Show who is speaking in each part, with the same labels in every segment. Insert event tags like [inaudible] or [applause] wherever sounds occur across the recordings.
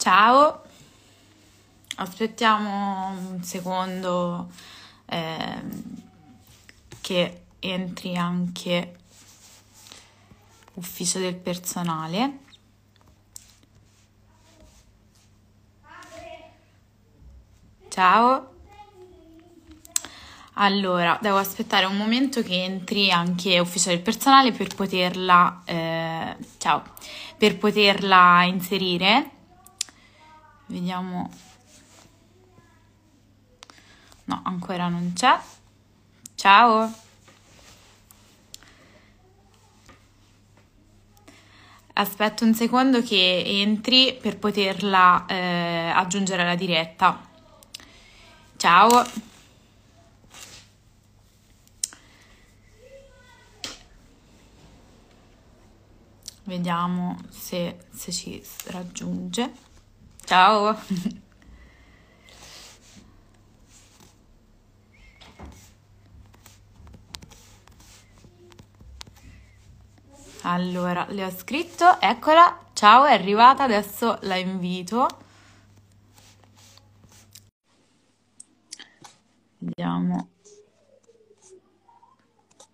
Speaker 1: Ciao, aspettiamo un secondo ehm, che entri anche ufficio del personale. Ciao. Allora, devo aspettare un momento che entri anche ufficio del personale per poterla, eh, ciao, per poterla inserire. Vediamo. No, ancora non c'è. Ciao. Aspetto un secondo che entri per poterla eh, aggiungere alla diretta. Ciao. Vediamo se, se ci raggiunge. Ciao. Allora, le ho scritto, eccola, ciao, è arrivata, adesso la invito. Vediamo.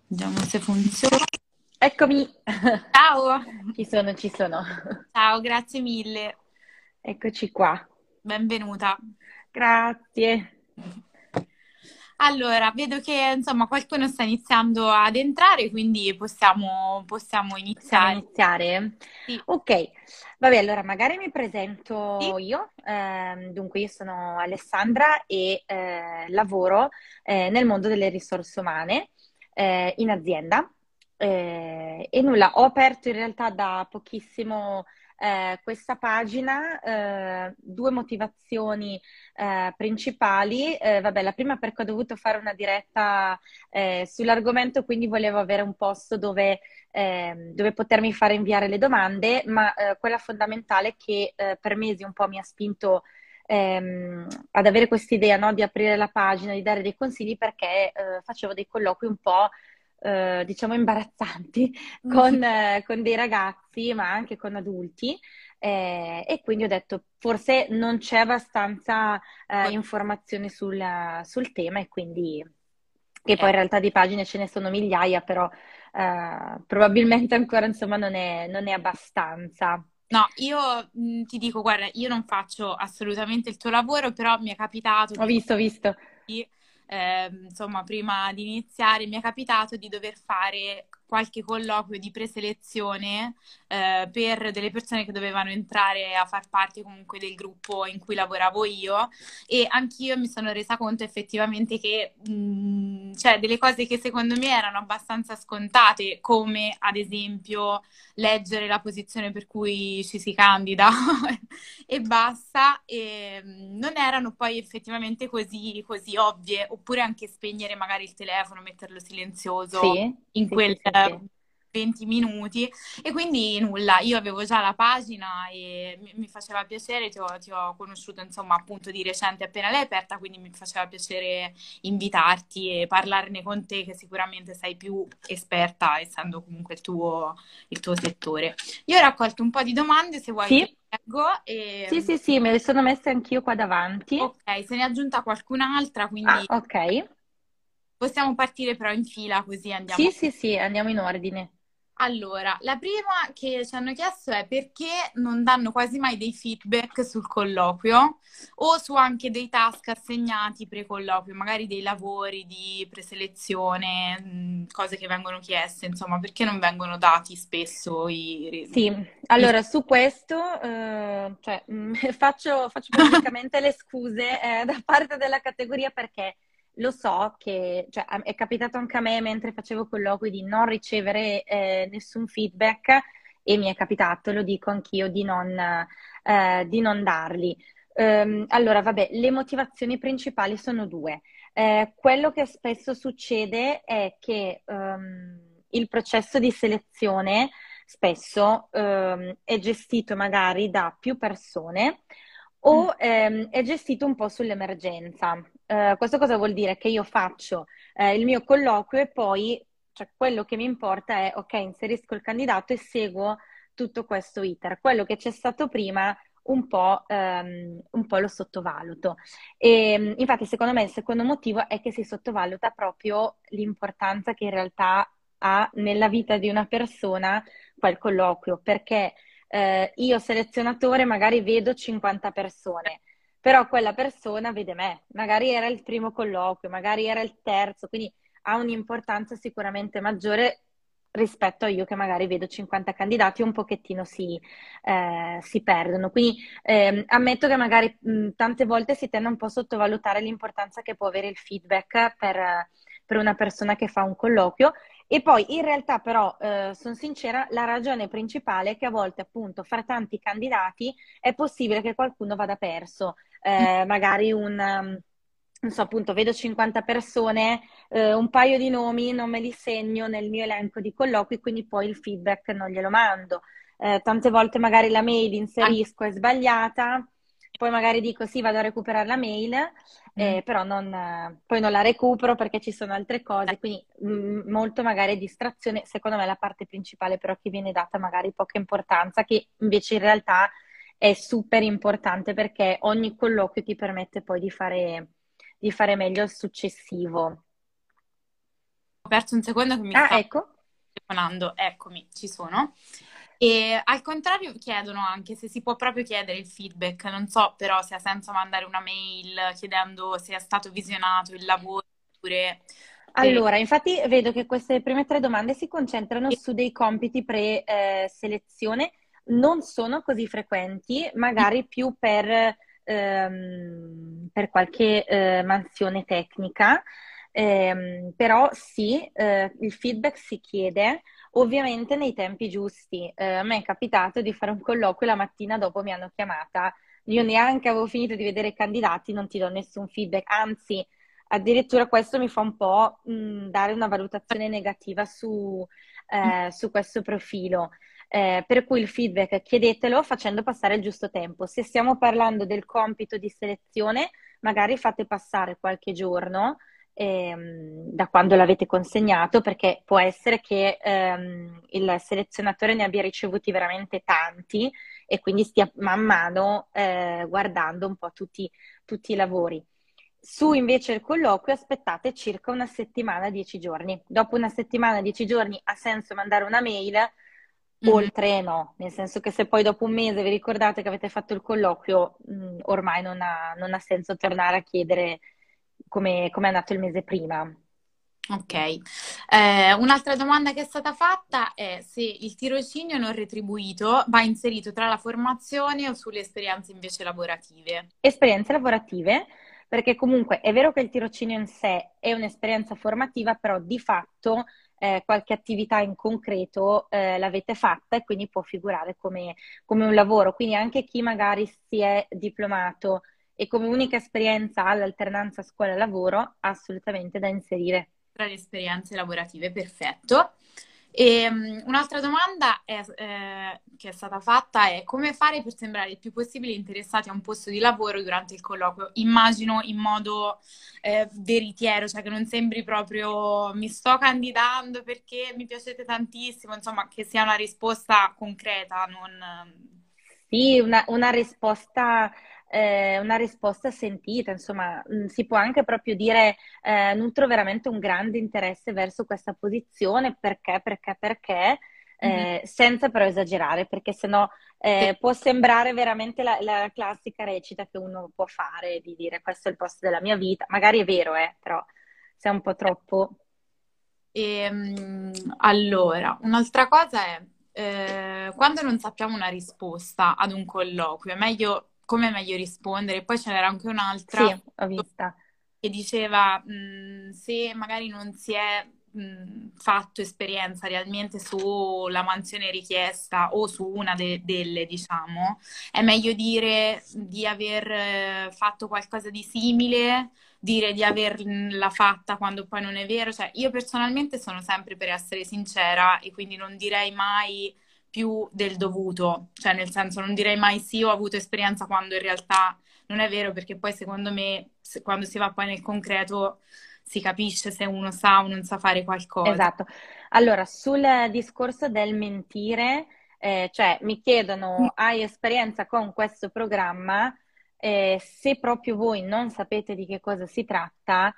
Speaker 1: Vediamo se funziona.
Speaker 2: Eccomi.
Speaker 1: Ciao.
Speaker 2: Ci sono, ci sono.
Speaker 1: Ciao, grazie mille.
Speaker 2: Eccoci qua.
Speaker 1: Benvenuta.
Speaker 2: Grazie.
Speaker 1: Allora, vedo che insomma qualcuno sta iniziando ad entrare, quindi possiamo, possiamo iniziare.
Speaker 2: iniziare?
Speaker 1: Sì.
Speaker 2: Ok, vabbè, allora magari mi presento
Speaker 1: Sì.
Speaker 2: io. Ehm, dunque, io sono Alessandra e eh, lavoro eh, nel mondo delle risorse umane eh, in azienda. Eh, e nulla, ho aperto in realtà da pochissimo eh, questa pagina, eh, due motivazioni eh, principali. Eh, vabbè, la prima perché ho dovuto fare una diretta eh, sull'argomento, quindi volevo avere un posto dove, ehm, dove potermi fare inviare le domande, ma eh, quella fondamentale che per mesi un po' mi ha spinto ehm, ad avere quest'idea, no, di aprire la pagina, di dare dei consigli perché facevo dei colloqui un po' eh, diciamo imbarazzanti con, eh, con dei ragazzi, ma anche con adulti. eh, e quindi ho detto, forse non c'è abbastanza eh, informazione sul, sul tema e quindi, che poi in realtà di pagine ce ne sono migliaia, però eh, probabilmente ancora insomma non è, non è abbastanza.
Speaker 1: No, io mh, ti dico, guarda, io non faccio assolutamente il tuo lavoro, però mi è capitato
Speaker 2: Ho
Speaker 1: di
Speaker 2: visto, ho visto.
Speaker 1: Sì, ehm, insomma, prima di iniziare mi è capitato di dover fare qualche colloquio di preselezione eh, per delle persone che dovevano entrare a far parte comunque del gruppo in cui lavoravo io. E anch'io mi sono resa conto effettivamente che mh, cioè delle cose che secondo me erano abbastanza scontate, come ad esempio leggere la posizione per cui ci si candida [laughs] e basta, e mh, non erano poi effettivamente così, così ovvie, oppure anche spegnere magari il telefono, metterlo silenzioso
Speaker 2: Sì,
Speaker 1: in
Speaker 2: sì,
Speaker 1: quel
Speaker 2: sì, sì, sì.
Speaker 1: 20 minuti e quindi nulla, io avevo già la pagina e mi, mi faceva piacere, ti ho, ti ho conosciuto insomma appunto di recente appena l'hai aperta, quindi mi faceva piacere invitarti e parlarne con te che sicuramente sei più esperta essendo comunque il tuo, il tuo settore. Io ho raccolto un po' di domande, se vuoi
Speaker 2: Sì,
Speaker 1: e
Speaker 2: sì, sì, sì, me le sono messe anch'io qua davanti.
Speaker 1: ok, se ne è aggiunta qualcun'altra,
Speaker 2: Ah,
Speaker 1: quindi
Speaker 2: ok.
Speaker 1: Possiamo partire però in fila così andiamo
Speaker 2: Sì, sì, sì, andiamo in ordine.
Speaker 1: Allora, la prima che ci hanno chiesto è perché non danno quasi mai dei feedback sul colloquio o su anche dei task assegnati pre-colloquio, magari dei lavori di preselezione, cose che vengono chieste, insomma, perché non vengono dati spesso i...
Speaker 2: Sì, allora su questo eh, cioè, [laughs] faccio, faccio [laughs] pubblicamente le scuse eh, da parte della categoria perché lo so che cioè, è capitato anche a me mentre facevo colloqui di non ricevere eh, nessun feedback e mi è capitato, lo dico anch'io, di non, eh, di non darli. Ehm, allora, vabbè, le motivazioni principali sono due. Eh, quello che spesso succede è che ehm, il processo di selezione spesso ehm, è gestito magari da più persone o ehm, è gestito un po' sull'emergenza. Eh, questo cosa vuol dire? Che io faccio eh, il mio colloquio e poi cioè, quello che mi importa è, ok, inserisco il candidato e seguo tutto questo iter. Quello che c'è stato prima un po', um, un po', lo sottovaluto. E, infatti, secondo me, il secondo motivo è che si sottovaluta proprio l'importanza che in realtà ha nella vita di una persona quel colloquio, perché eh, io selezionatore magari vedo 50 persone, però quella persona vede me, magari era il primo colloquio, magari era il terzo, quindi ha un'importanza sicuramente maggiore rispetto a io che magari vedo 50 candidati un pochettino si, eh, si perdono. Quindi eh, ammetto che magari mh, tante volte si tende un po' a sottovalutare l'importanza che può avere il feedback per, per una persona che fa un colloquio. E poi in realtà però, eh, sono sincera, la ragione principale è che a volte appunto fra tanti candidati è possibile che qualcuno vada perso, eh, magari un... Um, non so, appunto, vedo 50 persone, eh, un paio di nomi non me li segno nel mio elenco di colloqui, quindi poi il feedback non glielo mando. Eh, tante volte magari la mail inserisco è sbagliata, poi magari dico sì, vado a recuperare la mail, eh, mm. però non, poi non la recupero perché ci sono altre cose, quindi mh, mm, molto magari distrazione, secondo me la parte principale però che viene data magari poca importanza, che invece in realtà è super importante perché ogni colloquio ti permette poi di fare di fare meglio il successivo.
Speaker 1: Ho perso un secondo che mi
Speaker 2: ah, ecco.
Speaker 1: telefonando, eccomi, ci sono. E al contrario chiedono anche se si può proprio chiedere il feedback, non so però se ha senso mandare una mail chiedendo se è stato visionato il lavoro oppure...
Speaker 2: Allora, infatti vedo che queste prime tre domande si concentrano su dei compiti pre-selezione, non sono così frequenti, magari più per ehm, per qualche eh, mansione tecnica, ehm, però sì, eh, il feedback si chiede ovviamente nei tempi giusti. Eh, a me è capitato di fare un colloquio la mattina dopo mi hanno chiamata, io neanche avevo finito di vedere i candidati, non ti do nessun feedback, anzi addirittura questo mi fa un po' mh, dare una valutazione negativa su, eh, su questo profilo. Eh, per cui il feedback chiedetelo facendo passare il giusto tempo. Se stiamo parlando del compito di selezione, magari fate passare qualche giorno ehm, da quando l'avete consegnato, perché può essere che ehm, il selezionatore ne abbia ricevuti veramente tanti e quindi stia man mano eh, guardando un po' tutti, tutti i lavori. Su invece il colloquio aspettate circa una settimana, dieci giorni. Dopo una settimana, dieci giorni ha senso mandare una mail Mm-hmm. Oltre no, nel senso che se poi dopo un mese vi ricordate che avete fatto il colloquio, mh, mm, ormai non ha, non ha, senso tornare a chiedere come, come è andato il mese prima.
Speaker 1: Ok, eh, un'altra domanda che è stata fatta è se il tirocinio non retribuito va inserito tra la formazione o sulle esperienze invece lavorative.
Speaker 2: Esperienze lavorative, perché comunque è vero che il tirocinio in sé è un'esperienza formativa, però di fatto eh, qualche attività in concreto eh, l'avete fatta e quindi può figurare come, come un lavoro. Quindi anche chi magari si è diplomato e come unica esperienza ha l'alternanza scuola-lavoro, assolutamente da inserire.
Speaker 1: Tra le esperienze lavorative, perfetto. E, um, un'altra domanda è, eh, che è stata fatta è come fare per sembrare il più possibile interessati a un posto di lavoro durante il colloquio? Immagino in modo eh, veritiero, cioè che non sembri proprio mi sto candidando perché mi piacete tantissimo, insomma, che sia una risposta concreta, non...
Speaker 2: Sì, una, una risposta eh, una risposta sentita, insomma, mh, mm, si può anche proprio dire eh, nutro veramente un grande interesse verso questa posizione perché, perché, perché, eh, mm-hmm. senza però esagerare, perché sennò eh, può sembrare veramente la, la, classica recita che uno può fare di dire questo è il posto della mia vita, magari è vero, eh, però se è un po' troppo.
Speaker 1: E, ehm, allora, un'altra cosa è eh, quando non sappiamo una risposta ad un colloquio, è meglio come meglio rispondere. Poi ce n'era anche un'altra
Speaker 2: sì, ho vista.
Speaker 1: che diceva mh, se magari non si è mh, fatto esperienza realmente sulla mansione richiesta o su una de- delle, diciamo, è meglio dire di aver eh, fatto qualcosa di simile, dire di averla fatta quando poi non è vero. Cioè, io personalmente sono sempre per essere sincera e quindi non direi mai più del dovuto, cioè nel senso non direi mai sì, ho avuto esperienza quando in realtà non è vero, perché poi secondo me quando si va poi nel concreto si capisce se uno sa o non sa fare qualcosa.
Speaker 2: Esatto. Allora, sul discorso del mentire, Eh, cioè mi chiedono, hai esperienza con questo programma? Eh, se proprio voi non sapete di che cosa si tratta,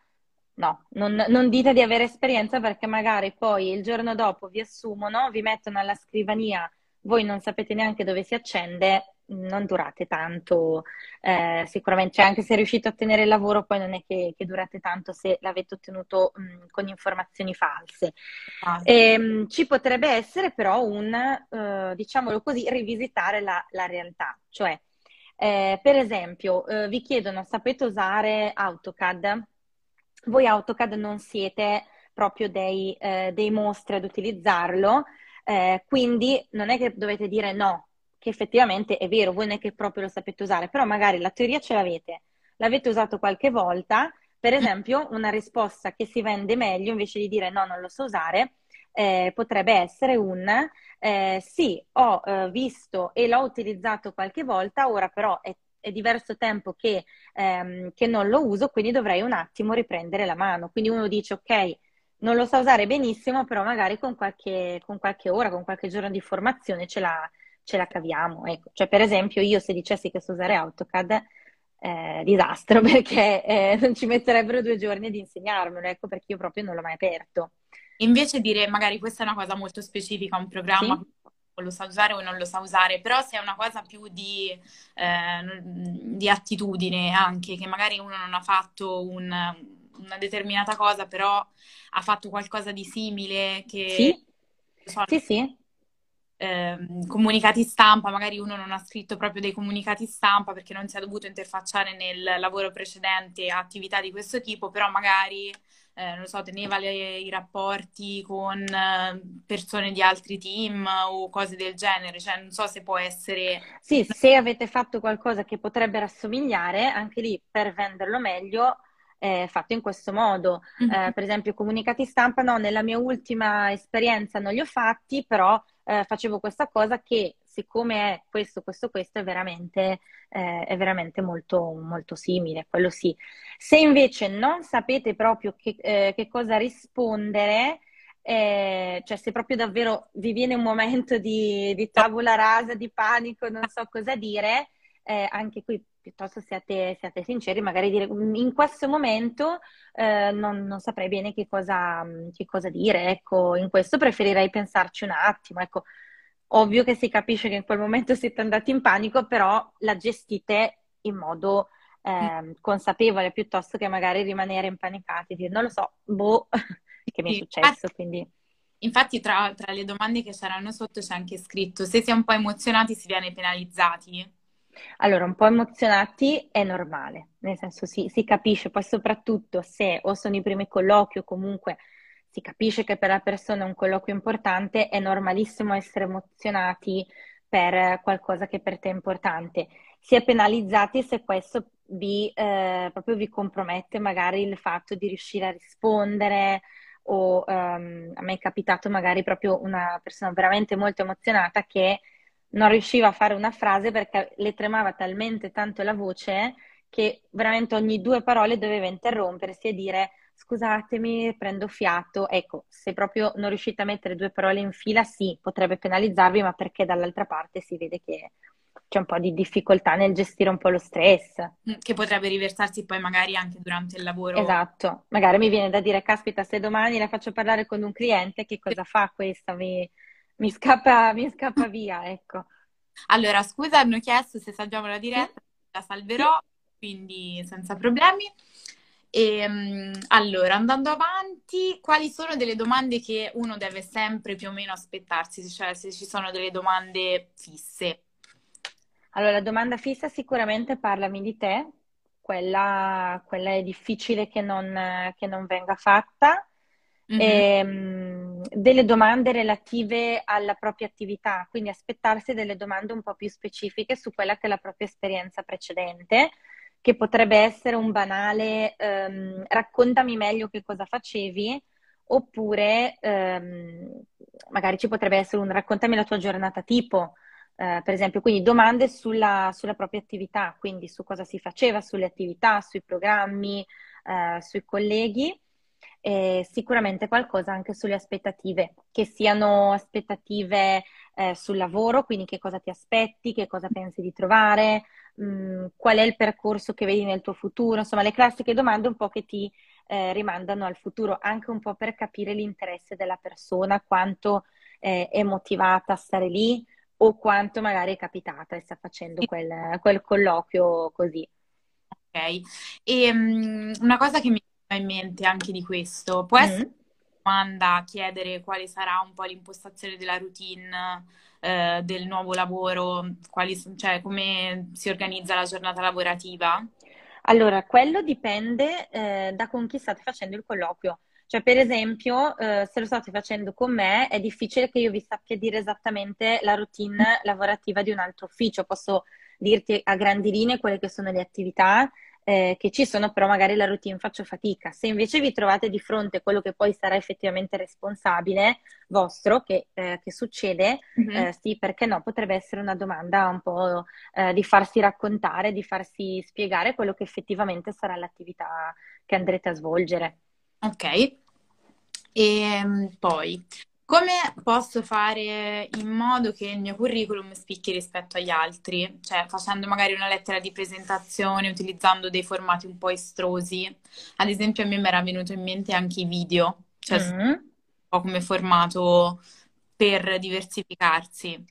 Speaker 2: no, non, non, dite di avere esperienza perché magari poi il giorno dopo vi assumono, vi mettono alla scrivania, voi non sapete neanche dove si accende, non durate tanto, eh, sicuramente, cioè, anche se riuscite a ottenere il lavoro, poi non è che, che durate tanto se l'avete ottenuto mh, con informazioni false. Ah. E, ehm, mh, ci potrebbe essere però un, eh, diciamolo così, rivisitare la, la realtà, cioè, eh, per esempio, eh, vi chiedono, sapete usare AutoCAD? Voi AutoCAD non siete proprio dei, eh, dei mostri ad utilizzarlo, eh, quindi non è che dovete dire no, che effettivamente è vero, voi non è che proprio lo sapete usare, però magari la teoria ce l'avete, l'avete usato qualche volta, per esempio una risposta che si vende meglio invece di dire no, non lo so usare, eh, potrebbe essere un eh, sì, ho eh, visto e l'ho utilizzato qualche volta, ora però è, è diverso tempo che, ehm, che, non lo uso, quindi dovrei un attimo riprendere la mano. Quindi uno dice ok, non lo sa usare benissimo, però magari con qualche, con qualche ora, con qualche giorno di formazione ce la, ce la caviamo. Ecco. Cioè, per esempio, io se dicessi che so usare AutoCAD, eh, disastro, [laughs] perché eh, non ci metterebbero due giorni ad insegnarmelo, ecco perché io proprio non l'ho mai aperto.
Speaker 1: Invece dire magari questa è una cosa molto specifica, un programma sì? Lo sa usare o non lo sa usare, però se è una cosa più di, eh, di attitudine anche, che magari uno non ha fatto un, una determinata cosa, però ha fatto qualcosa di simile che...
Speaker 2: Sì, so, sì, sì.
Speaker 1: eh, comunicati stampa, magari uno non ha scritto proprio dei comunicati stampa perché non si è dovuto interfacciare nel lavoro precedente a attività di questo tipo, però magari eh, non so, teneva le, i rapporti con eh, persone di altri team o cose del genere, cioè non so se può essere...
Speaker 2: Sì, se avete fatto qualcosa che potrebbe rassomigliare, anche lì per venderlo meglio eh, fatto in questo modo. Mm-hmm. Eh, per esempio, comunicati stampa, no, nella mia ultima esperienza non li ho fatti, però eh, facevo questa cosa che siccome è questo, questo, questo, è veramente, eh, è veramente molto, molto simile, quello sì. Se invece non sapete proprio che, eh, che cosa rispondere, eh, cioè se proprio davvero vi viene un momento di, di tabula rasa, di panico, non so cosa dire, eh, anche qui piuttosto siate, siate, sinceri, magari dire in questo momento eh, non, non, saprei bene che cosa, che cosa, dire, ecco, in questo preferirei pensarci un attimo, ecco, ovvio che si capisce che in quel momento [laughs] siete andati in panico, però la gestite in modo eh, consapevole piuttosto che magari rimanere impanicati, dire non lo so, boh, [laughs] che mi è successo, quindi...
Speaker 1: Infatti tra, tra le domande che c'erano sotto c'è anche scritto se si è un po' emozionati si viene penalizzati.
Speaker 2: Allora, un po' emozionati è normale, nel senso si, si capisce, poi soprattutto se o sono i primi colloqui o comunque si capisce che per la persona è un colloquio importante, è normalissimo essere emozionati per qualcosa che per te è importante. Si è penalizzati se questo vi, eh, proprio vi compromette magari il fatto di riuscire a rispondere o um, a me è capitato magari proprio una persona veramente molto emozionata che non riusciva a fare una frase perché le tremava talmente tanto la voce che veramente ogni due parole doveva interrompersi e dire scusatemi, prendo fiato. Ecco, se proprio non riuscite a mettere due parole in fila, sì, potrebbe penalizzarvi, ma perché dall'altra parte si vede che c'è un po' di difficoltà nel gestire un po' lo stress.
Speaker 1: Mm, che potrebbe riversarsi poi magari anche durante il lavoro.
Speaker 2: Esatto, magari mi viene da dire, caspita, se domani la faccio parlare con un cliente, che cosa fa questa? Mi mi scappa, mi scappa via, ecco.
Speaker 1: Allora, scusa, hanno chiesto se salviamo la diretta, la salverò, quindi senza problemi. E, um, allora, andando avanti, quali sono delle domande che uno deve sempre più o meno aspettarsi, cioè se ci sono delle domande fisse?
Speaker 2: Allora, la domanda fissa sicuramente parlami di te, quella, quella è difficile che non, che non venga fatta. Mm-hmm. E, um, delle domande relative alla propria attività, quindi aspettarsi delle domande un po' più specifiche su quella che è la propria esperienza precedente, che potrebbe essere un banale um, raccontami meglio che cosa facevi, oppure um, magari ci potrebbe essere un raccontami la tua giornata tipo. Uh, per esempio, quindi domande sulla, sulla, propria attività, quindi su cosa si faceva, sulle attività, sui programmi, uh, sui colleghi e sicuramente qualcosa anche sulle aspettative, che siano aspettative eh, sul lavoro, quindi che cosa ti aspetti, che cosa pensi di trovare, mh, mm, qual è il percorso che vedi nel tuo futuro, insomma le classiche domande un po' che ti eh, rimandano al futuro, anche un po' per capire l'interesse della persona, quanto eh, è motivata a stare lì o quanto magari è capitata e sta facendo quel, quel colloquio così.
Speaker 1: Ok, e um, una cosa che mi viene in mente anche di questo, può essere mm domanda, chiedere quale sarà un po' l'impostazione della routine eh, del nuovo lavoro, quali, cioè come si organizza la giornata lavorativa?
Speaker 2: Allora, quello dipende eh, da con chi state facendo il colloquio. Cioè, per esempio, eh, se lo state facendo con me, è difficile che io vi sappia dire esattamente la routine lavorativa di un altro ufficio. Posso dirti a grandi linee quelle che sono le attività eh, che ci sono, però magari la routine faccio fatica. Se invece vi trovate di fronte a quello che poi sarà effettivamente responsabile vostro, che, eh, che succede, mm-hmm. eh, sì, perché no? Potrebbe essere una domanda un po' eh, di farsi raccontare, di farsi spiegare quello che effettivamente sarà l'attività che andrete a svolgere.
Speaker 1: Ok. E ehm, poi, come posso fare in modo che il mio curriculum spicchi rispetto agli altri? Cioè, facendo magari una lettera di presentazione, utilizzando dei formati un po' estrosi. Ad esempio, a me mi era venuto in mente anche i video, cioè mm. un po' come formato per diversificarsi.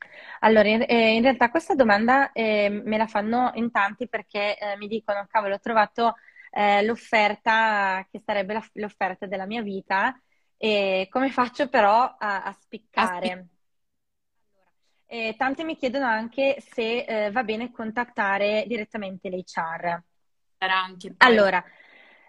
Speaker 2: Allora, in, eh, in realtà questa domanda eh, me la fanno in tanti perché eh, mi dicono, cavolo, ho trovato eh, l'offerta che sarebbe la, l'offerta della mia vita e come faccio però a, a spiccare? A e tante mi chiedono anche se eh, va bene contattare direttamente l'HR. Allora,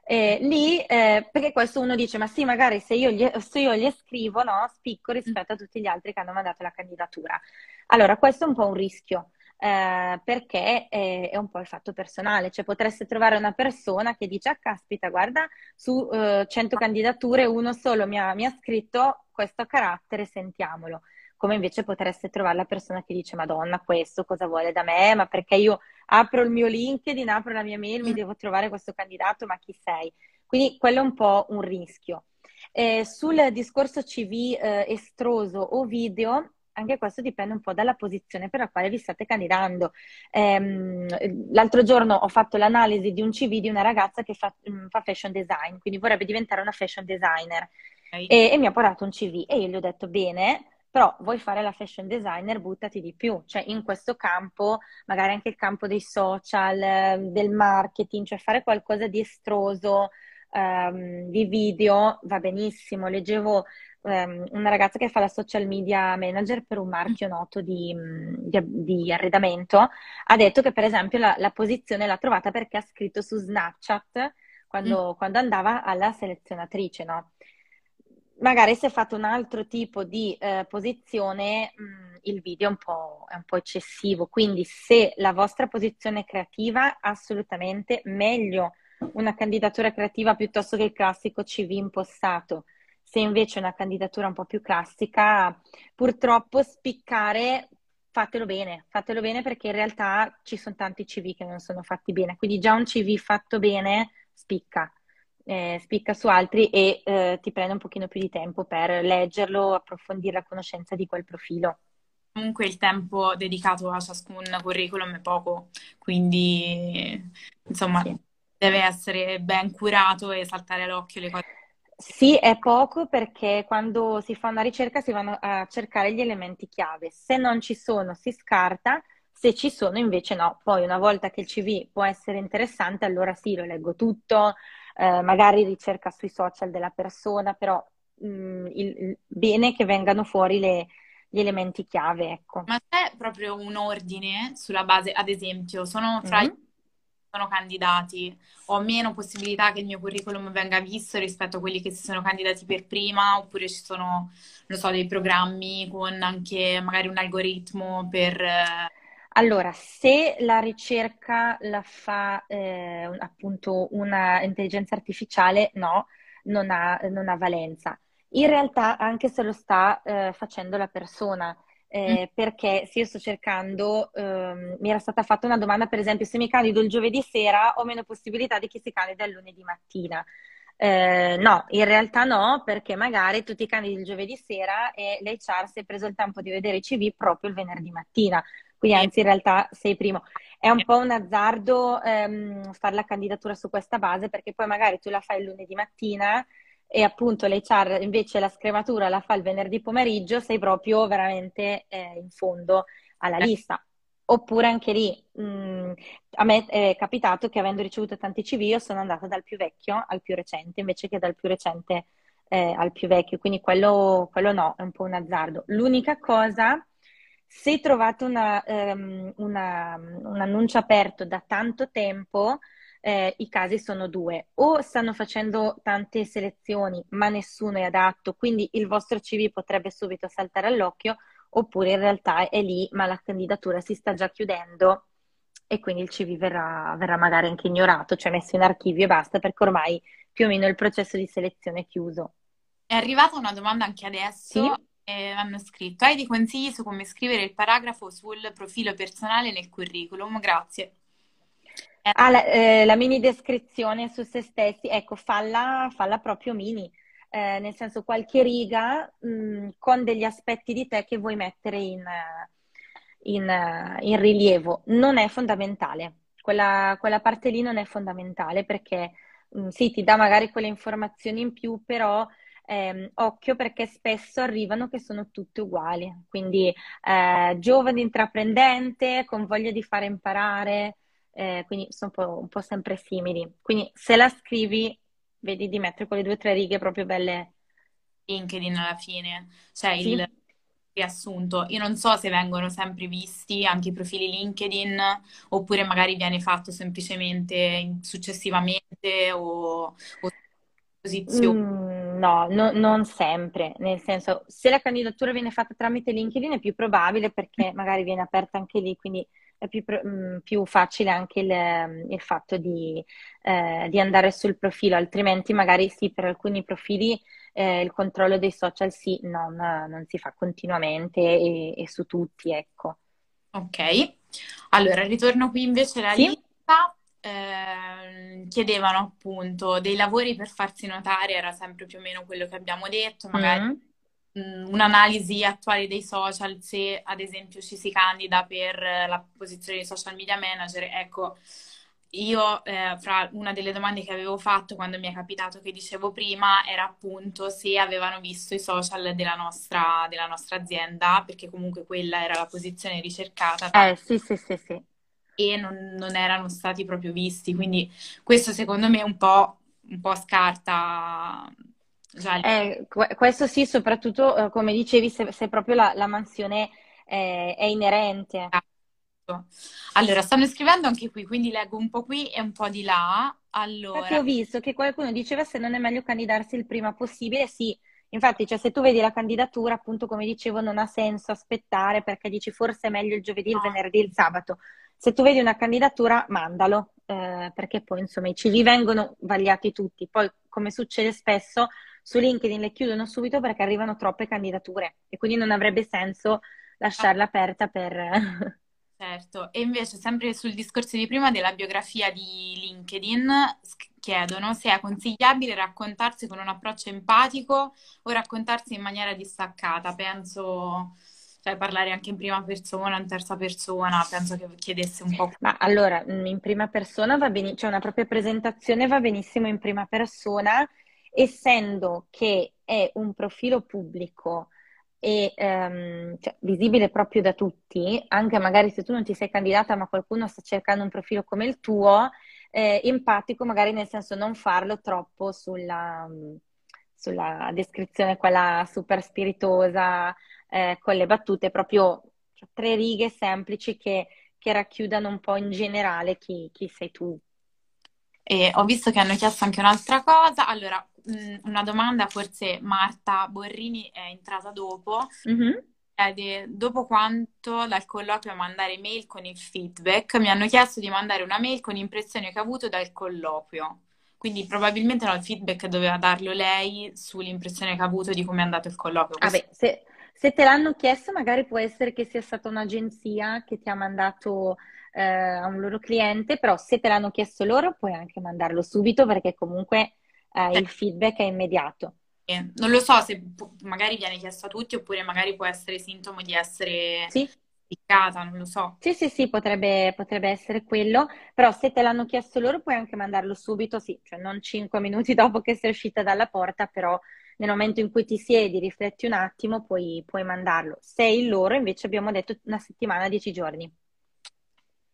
Speaker 2: eh, lì, eh, perché questo uno dice, ma sì, magari se io gli, se io gli scrivo, no, spicco rispetto a tutti gli altri che hanno mandato la candidatura. Allora, questo è un po' un rischio, eh, perché è, è, un po' il fatto personale, cioè potreste trovare una persona che dice, ah caspita, guarda, su eh, 100 candidature uno solo mi ha, mi ha scritto questo carattere, sentiamolo come invece potreste trovare la persona che dice Madonna, questo cosa vuole da me? Ma perché io apro il mio LinkedIn, apro la mia mail, mi devo trovare questo candidato, ma chi sei? Quindi quello è un po' un rischio. Eh, sul discorso CV eh, estroso o video, anche questo dipende un po' dalla posizione per la quale vi state candidando. Ehm, l'altro giorno ho fatto l'analisi di un CV di una ragazza che fa, mh, mm, fa fashion design, quindi vorrebbe diventare una fashion designer. Okay. E, e, mi ha portato un CV e io gli ho detto bene, però vuoi fare la fashion designer, buttati di più, cioè in questo campo, magari anche il campo dei social, ehm, del marketing, cioè fare qualcosa di estroso, um, di video, va benissimo. Leggevo um, una ragazza che fa la social media manager per un marchio noto di, di, di arredamento, ha detto che per esempio la, la, posizione l'ha trovata perché ha scritto su Snapchat quando, mm. quando andava alla selezionatrice, no? Magari se fate un altro tipo di eh, posizione, mh, mm, il video è un, po', è un po' eccessivo, quindi se la vostra posizione è creativa, assolutamente meglio una candidatura creativa piuttosto che il classico CV impostato. Se invece è una candidatura un po' più classica, purtroppo spiccare fatelo bene, fatelo bene perché in realtà ci sono tanti CV che non sono fatti bene, quindi già un CV fatto bene spicca, eh, spicca su altri e eh, ti prende un pochino più di tempo per leggerlo, approfondire la conoscenza di quel profilo.
Speaker 1: Comunque il tempo dedicato a ciascun curriculum è poco, quindi insomma sì deve essere ben curato e saltare all'occhio le cose.
Speaker 2: Sì, è poco perché quando si fa una ricerca si vanno a cercare gli elementi chiave. Se non ci sono si scarta, se ci sono invece no. Poi una volta che il CV può essere interessante, allora sì, lo leggo tutto, eh, magari ricerca sui social della persona, però mh, mm, il, il, bene che vengano fuori le, gli elementi chiave. Ecco.
Speaker 1: Ma c'è proprio un ordine sulla base, ad esempio, sono fra mm-hmm sono candidati, ho meno possibilità che il mio curriculum venga visto rispetto a quelli che si sono candidati per prima, oppure ci sono, non so, dei programmi con anche magari un algoritmo per...
Speaker 2: Allora, se la ricerca la fa eh, appunto una intelligenza artificiale, no, non ha, non ha valenza. In realtà, anche se lo sta eh, facendo la persona, eh, mm. perché se io sto cercando, ehm, mi era stata fatta una domanda, per esempio, se mi candido il giovedì sera ho meno possibilità di chi si candida il lunedì mattina. Eh, no, in realtà no, perché magari tu ti candidi il giovedì sera e l'HR si è preso il tempo di vedere i CV proprio il venerdì mattina. Quindi anzi in realtà sei primo. È un po' un azzardo ehm, fare la candidatura su questa base perché poi magari tu la fai il lunedì mattina e appunto l'HR invece la scrematura la fa il venerdì pomeriggio, sei proprio veramente eh, in fondo alla lista. Oppure anche lì, mh, mm, a me è capitato che avendo ricevuto tanti CV io sono andata dal più vecchio al più recente invece che dal più recente eh, al più vecchio, quindi quello, quello, no, è un po' un azzardo. L'unica cosa, se trovate una, um, una, un annuncio aperto da tanto tempo, eh, i casi sono due. O stanno facendo tante selezioni ma nessuno è adatto, quindi il vostro CV potrebbe subito saltare all'occhio, oppure in realtà è lì, ma la candidatura si sta già chiudendo e quindi il CV verrà, verrà magari anche ignorato, cioè messo in archivio e basta, perché ormai più o meno il processo di selezione è chiuso.
Speaker 1: È arrivata una domanda anche adesso. Sì? E hanno scritto: Hai dei consigli su come scrivere il paragrafo sul profilo personale nel curriculum? Grazie.
Speaker 2: Ah, la, eh, la mini descrizione su se stessi, ecco, falla, falla proprio mini. Eh, nel senso qualche riga mh, mm, con degli aspetti di te che vuoi mettere in, in, in rilievo. Non è fondamentale, quella, quella, parte lì non è fondamentale perché mh, mm, sì, ti dà magari quelle informazioni in più, però eh, occhio perché spesso arrivano che sono tutte uguali, quindi eh, giovane intraprendente con voglia di fare imparare, eh, quindi sono un po', un po' sempre simili. Quindi se la scrivi vedi di mettere quelle due o tre righe proprio belle.
Speaker 1: LinkedIn alla fine, cioè sì. il riassunto. Io non so se vengono sempre visti anche i profili LinkedIn oppure magari viene fatto semplicemente successivamente o, o posizione.
Speaker 2: Mm, no, no, non sempre, nel senso se la candidatura viene fatta tramite LinkedIn è più probabile perché magari viene aperta anche lì, quindi è più, mh, mm, più facile anche il, mm, il fatto di, eh, di, andare sul profilo, altrimenti magari sì, per alcuni profili eh, il controllo dei social sì, non, non si fa continuamente e, e, su tutti, ecco.
Speaker 1: Ok, allora ritorno qui invece alla sì? lista. Eh, chiedevano appunto dei lavori per farsi notare, era sempre più o meno quello che abbiamo detto, magari mm un'analisi attuale dei social se ad esempio ci si candida per la posizione di social media manager. Ecco, io eh, fra una delle domande che avevo fatto quando mi è capitato che dicevo prima era appunto se avevano visto i social della nostra, della nostra azienda, perché comunque quella era la posizione ricercata.
Speaker 2: Eh sì, sì, sì, sì.
Speaker 1: E non, non erano stati proprio visti, quindi questo secondo me un po', un po scarta
Speaker 2: eh, questo sì, soprattutto eh, come dicevi, se, se proprio la, la mansione è, è inerente.
Speaker 1: Esatto. Allora, stanno scrivendo anche qui, quindi leggo un po' qui e un po' di là. Allora...
Speaker 2: Infatti ho visto che qualcuno diceva se non è meglio candidarsi il prima possibile, sì. Infatti, cioè, se tu vedi la candidatura, appunto, come dicevo, non ha senso aspettare perché dici forse è meglio il giovedì, il venerdì, il sabato. Se tu vedi una candidatura, mandalo, eh, perché poi, insomma, i CV vengono vagliati tutti. Poi, come succede spesso, su LinkedIn le chiudono subito perché arrivano troppe candidature e quindi non avrebbe senso lasciarla aperta per... [laughs]
Speaker 1: Certo, e invece sempre sul discorso di prima della biografia di LinkedIn chiedono se è consigliabile raccontarsi con un approccio empatico o raccontarsi in maniera distaccata. Penso, cioè parlare anche in prima persona, in terza persona, penso che chiedesse un po'.
Speaker 2: Ma allora, in prima persona va benissimo, cioè una propria presentazione va benissimo in prima persona essendo che è un profilo pubblico e um, cioè, visibile proprio da tutti, anche magari se tu non ti sei candidata ma qualcuno sta cercando un profilo come il tuo, eh, empatico magari nel senso non farlo troppo sulla, sulla descrizione quella super spiritosa eh, con le battute, proprio cioè, tre righe semplici che, che, racchiudano un po' in generale chi, chi sei tu.
Speaker 1: E ho visto che hanno chiesto anche un'altra cosa. Allora, Mm, una domanda, forse Marta Borrini è entrata dopo. Mm-hmm. Chiede, dopo quanto dal colloquio mandare mail con il feedback, mi hanno chiesto di mandare una mail con impressioni che ho avuto dal colloquio. Quindi probabilmente no, il feedback doveva darlo lei sull'impressione che ha avuto di come è andato il colloquio.
Speaker 2: Vabbè, se, se, te l'hanno chiesto, magari può essere che sia stata un'agenzia che ti ha mandato eh, a un loro cliente, però se te l'hanno chiesto loro, puoi anche mandarlo subito perché comunque eh, il feedback è immediato.
Speaker 1: Non lo so se magari viene chiesto a tutti oppure magari può essere sintomo di essere
Speaker 2: sì.
Speaker 1: piccata, non lo so.
Speaker 2: Sì, sì, sì, potrebbe, potrebbe, essere quello, però se te l'hanno chiesto loro puoi anche mandarlo subito, sì, cioè non cinque minuti [laughs] dopo che sei uscita dalla porta, però nel momento in cui ti siedi, rifletti un attimo, puoi, puoi mandarlo. Sei loro invece abbiamo detto una settimana, dieci giorni.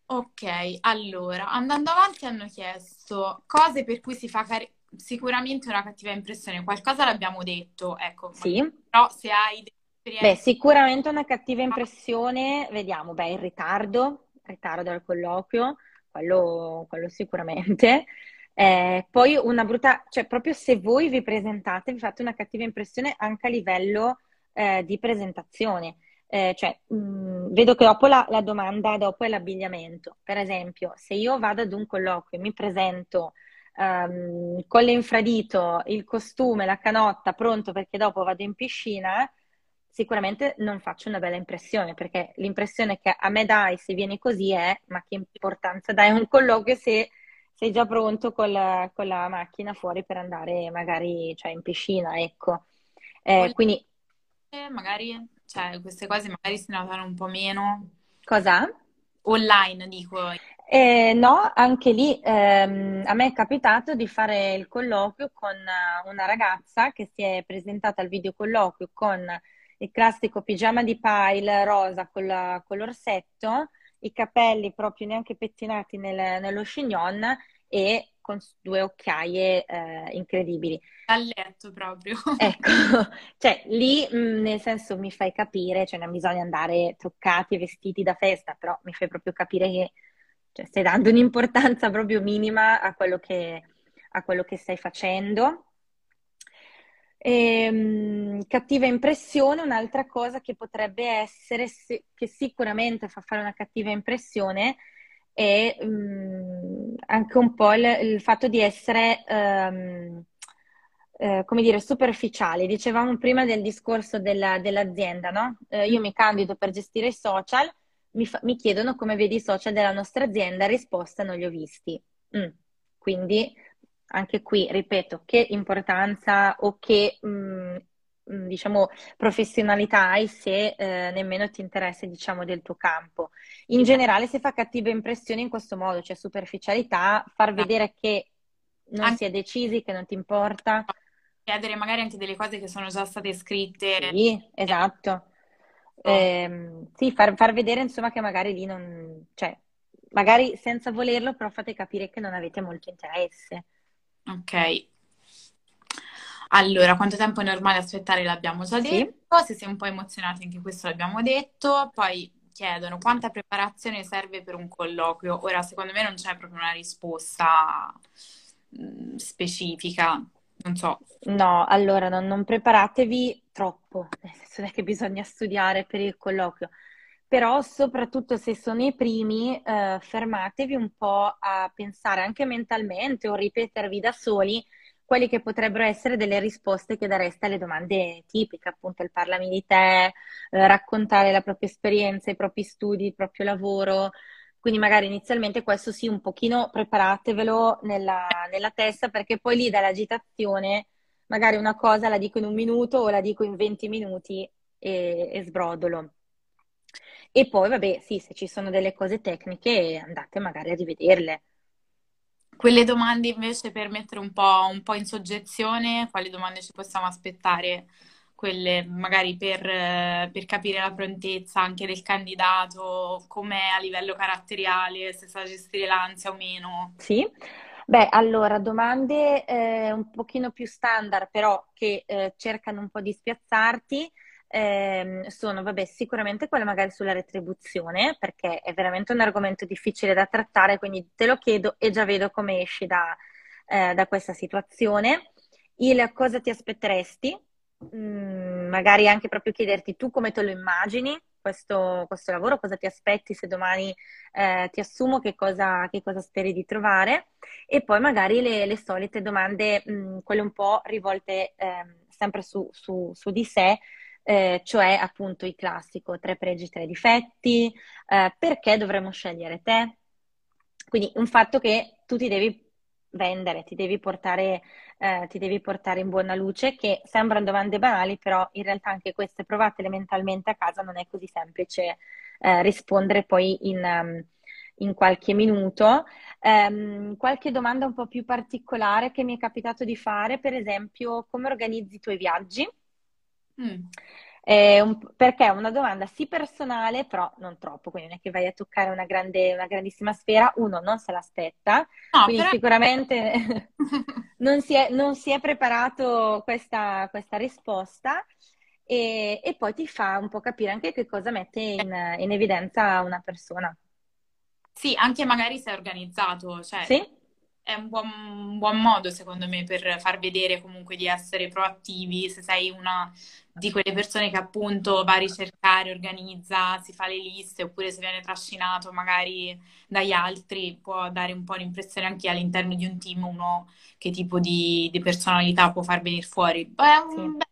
Speaker 1: Ok, allora, andando avanti hanno chiesto cose per cui si fa car- sicuramente una cattiva impressione, qualcosa l'abbiamo detto, ecco,
Speaker 2: sì.
Speaker 1: però se hai
Speaker 2: Beh, sicuramente una cattiva impressione, vediamo, beh, il ritardo, ritardo al colloquio, quello, quello sicuramente. Eh, poi una brutta, cioè proprio se voi vi presentate, vi fate una cattiva impressione anche a livello eh, di presentazione. Eh, cioè, mh, mm, vedo che dopo la, la, domanda dopo è l'abbigliamento. Per esempio, se io vado ad un colloquio e mi presento um, con l'infradito, il costume, la canotta, pronto perché dopo vado in piscina, sicuramente non faccio una bella impressione, perché l'impressione che a me dai se vieni così è, ma che importanza dai a un colloquio se sei già pronto col, con la macchina fuori per andare magari cioè, in piscina, ecco. Eh, quindi...
Speaker 1: Magari, cioè, queste cose magari si notano un po' meno.
Speaker 2: Cosa?
Speaker 1: Online, dico.
Speaker 2: Eh, no, anche lì ehm, a me è capitato di fare il colloquio con una ragazza che si è presentata al videocolloquio con il classico pigiama di pile rosa con, la, con l'orsetto, i capelli proprio neanche pettinati nel, nello chignon e con due occhiaie eh, incredibili.
Speaker 1: A letto proprio. [laughs]
Speaker 2: Ecco, [laughs] cioè lì mh, mm, nel senso mi fai capire, cioè non bisogna andare truccati e vestiti da festa, però mi fai proprio capire che cioè, stai dando un'importanza proprio minima a quello che, a quello che stai facendo Ehm, cattiva impressione, un'altra cosa che potrebbe essere, che sicuramente fa fare una cattiva impressione, è mh, mm, anche un po' il, il fatto di essere, um, eh, come dire, superficiali. Dicevamo prima del discorso della, dell'azienda, no? Eh, io mi candido per gestire i social, mi, fa, mi, chiedono come vedi i social della nostra azienda, risposta non li ho visti. Mm. Quindi anche qui, ripeto, che importanza o che mh, mm, diciamo, professionalità hai se eh, nemmeno ti interessa diciamo, del tuo campo. In generale si fa cattive impressioni in questo modo, cioè superficialità, far vedere che non anche... si è decisi, che non ti importa.
Speaker 1: Chiedere magari anche delle cose che sono già state scritte.
Speaker 2: Sì, esatto. Eh, sì, far, far, vedere insomma che magari lì non... cioè, magari senza volerlo, però fate capire che non avete molto interesse.
Speaker 1: Ok. Allora, quanto tempo è normale aspettare l'abbiamo già
Speaker 2: Sì.
Speaker 1: detto, se sei un po' emozionati anche questo l'abbiamo detto, poi chiedono quanta preparazione serve per un colloquio. Ora, secondo me non c'è proprio una risposta mm, specifica, non so.
Speaker 2: No, allora non, non preparatevi troppo, nel senso non è che bisogna studiare per il colloquio però soprattutto se sono i primi, eh, fermatevi un po' a pensare anche mentalmente o ripetervi da soli quelli che potrebbero essere delle risposte che dareste alle domande tipiche, appunto il parlami di te, eh, raccontare la propria esperienza, i propri studi, il proprio lavoro. Quindi magari inizialmente questo sì, un pochino preparatevelo nella, nella testa perché poi lì dall'agitazione magari una cosa la dico in un minuto o la dico in 20 minuti e, e sbrodolo. E poi, vabbè, sì, se ci sono delle cose tecniche, andate magari a rivederle.
Speaker 1: Quelle domande invece per mettere un po', un po' in soggezione, quali domande ci possiamo aspettare? Quelle magari per, per capire la prontezza anche del candidato, com'è a livello caratteriale, se sa gestire l'ansia o meno.
Speaker 2: Sì. Beh, allora, domande eh, un pochino più standard, però che eh, cercano un po' di spiazzarti ehm, sono, vabbè, sicuramente quelle magari sulla retribuzione, perché è veramente un argomento difficile da trattare, quindi te lo chiedo e già vedo come esci da, eh, da questa situazione. Il cosa ti aspetteresti? Mm, magari anche proprio chiederti tu come te lo immagini questo, questo lavoro, cosa ti aspetti se domani eh, ti assumo, che cosa, che cosa, speri di trovare e poi magari le, le solite domande, mh, mm, quelle un po' rivolte eh, sempre su, su, su di sé, eh, cioè appunto il classico tre pregi, tre difetti, eh, perché dovremmo scegliere te? Quindi un fatto che tu ti devi vendere, ti devi portare, eh, ti devi portare in buona luce, che sembrano domande banali, però in realtà anche queste provatele mentalmente a casa non è così semplice eh, rispondere poi in, um, in qualche minuto. Um, qualche domanda un po' più particolare che mi è capitato di fare, per esempio, come organizzi i tuoi viaggi? Mm. Eh, un, perché è una domanda sì personale, però non troppo, quindi non è che vai a toccare una, grande, una grandissima sfera, uno non se l'aspetta, no, quindi però... sicuramente [laughs] non, si è, non, si è, preparato questa, questa risposta e, e, poi ti fa un po' capire anche che cosa mette in, in evidenza una persona.
Speaker 1: Sì, anche magari se è organizzato, cioè sì? È un buon, un buon, modo secondo me per far vedere comunque di essere proattivi, se sei una di quelle persone che appunto va a ricercare, organizza, si fa le liste oppure se viene trascinato magari dagli altri, può dare un po' l'impressione anche all'interno di un team uno che tipo di, di personalità può far venire fuori. Beh, sì. bel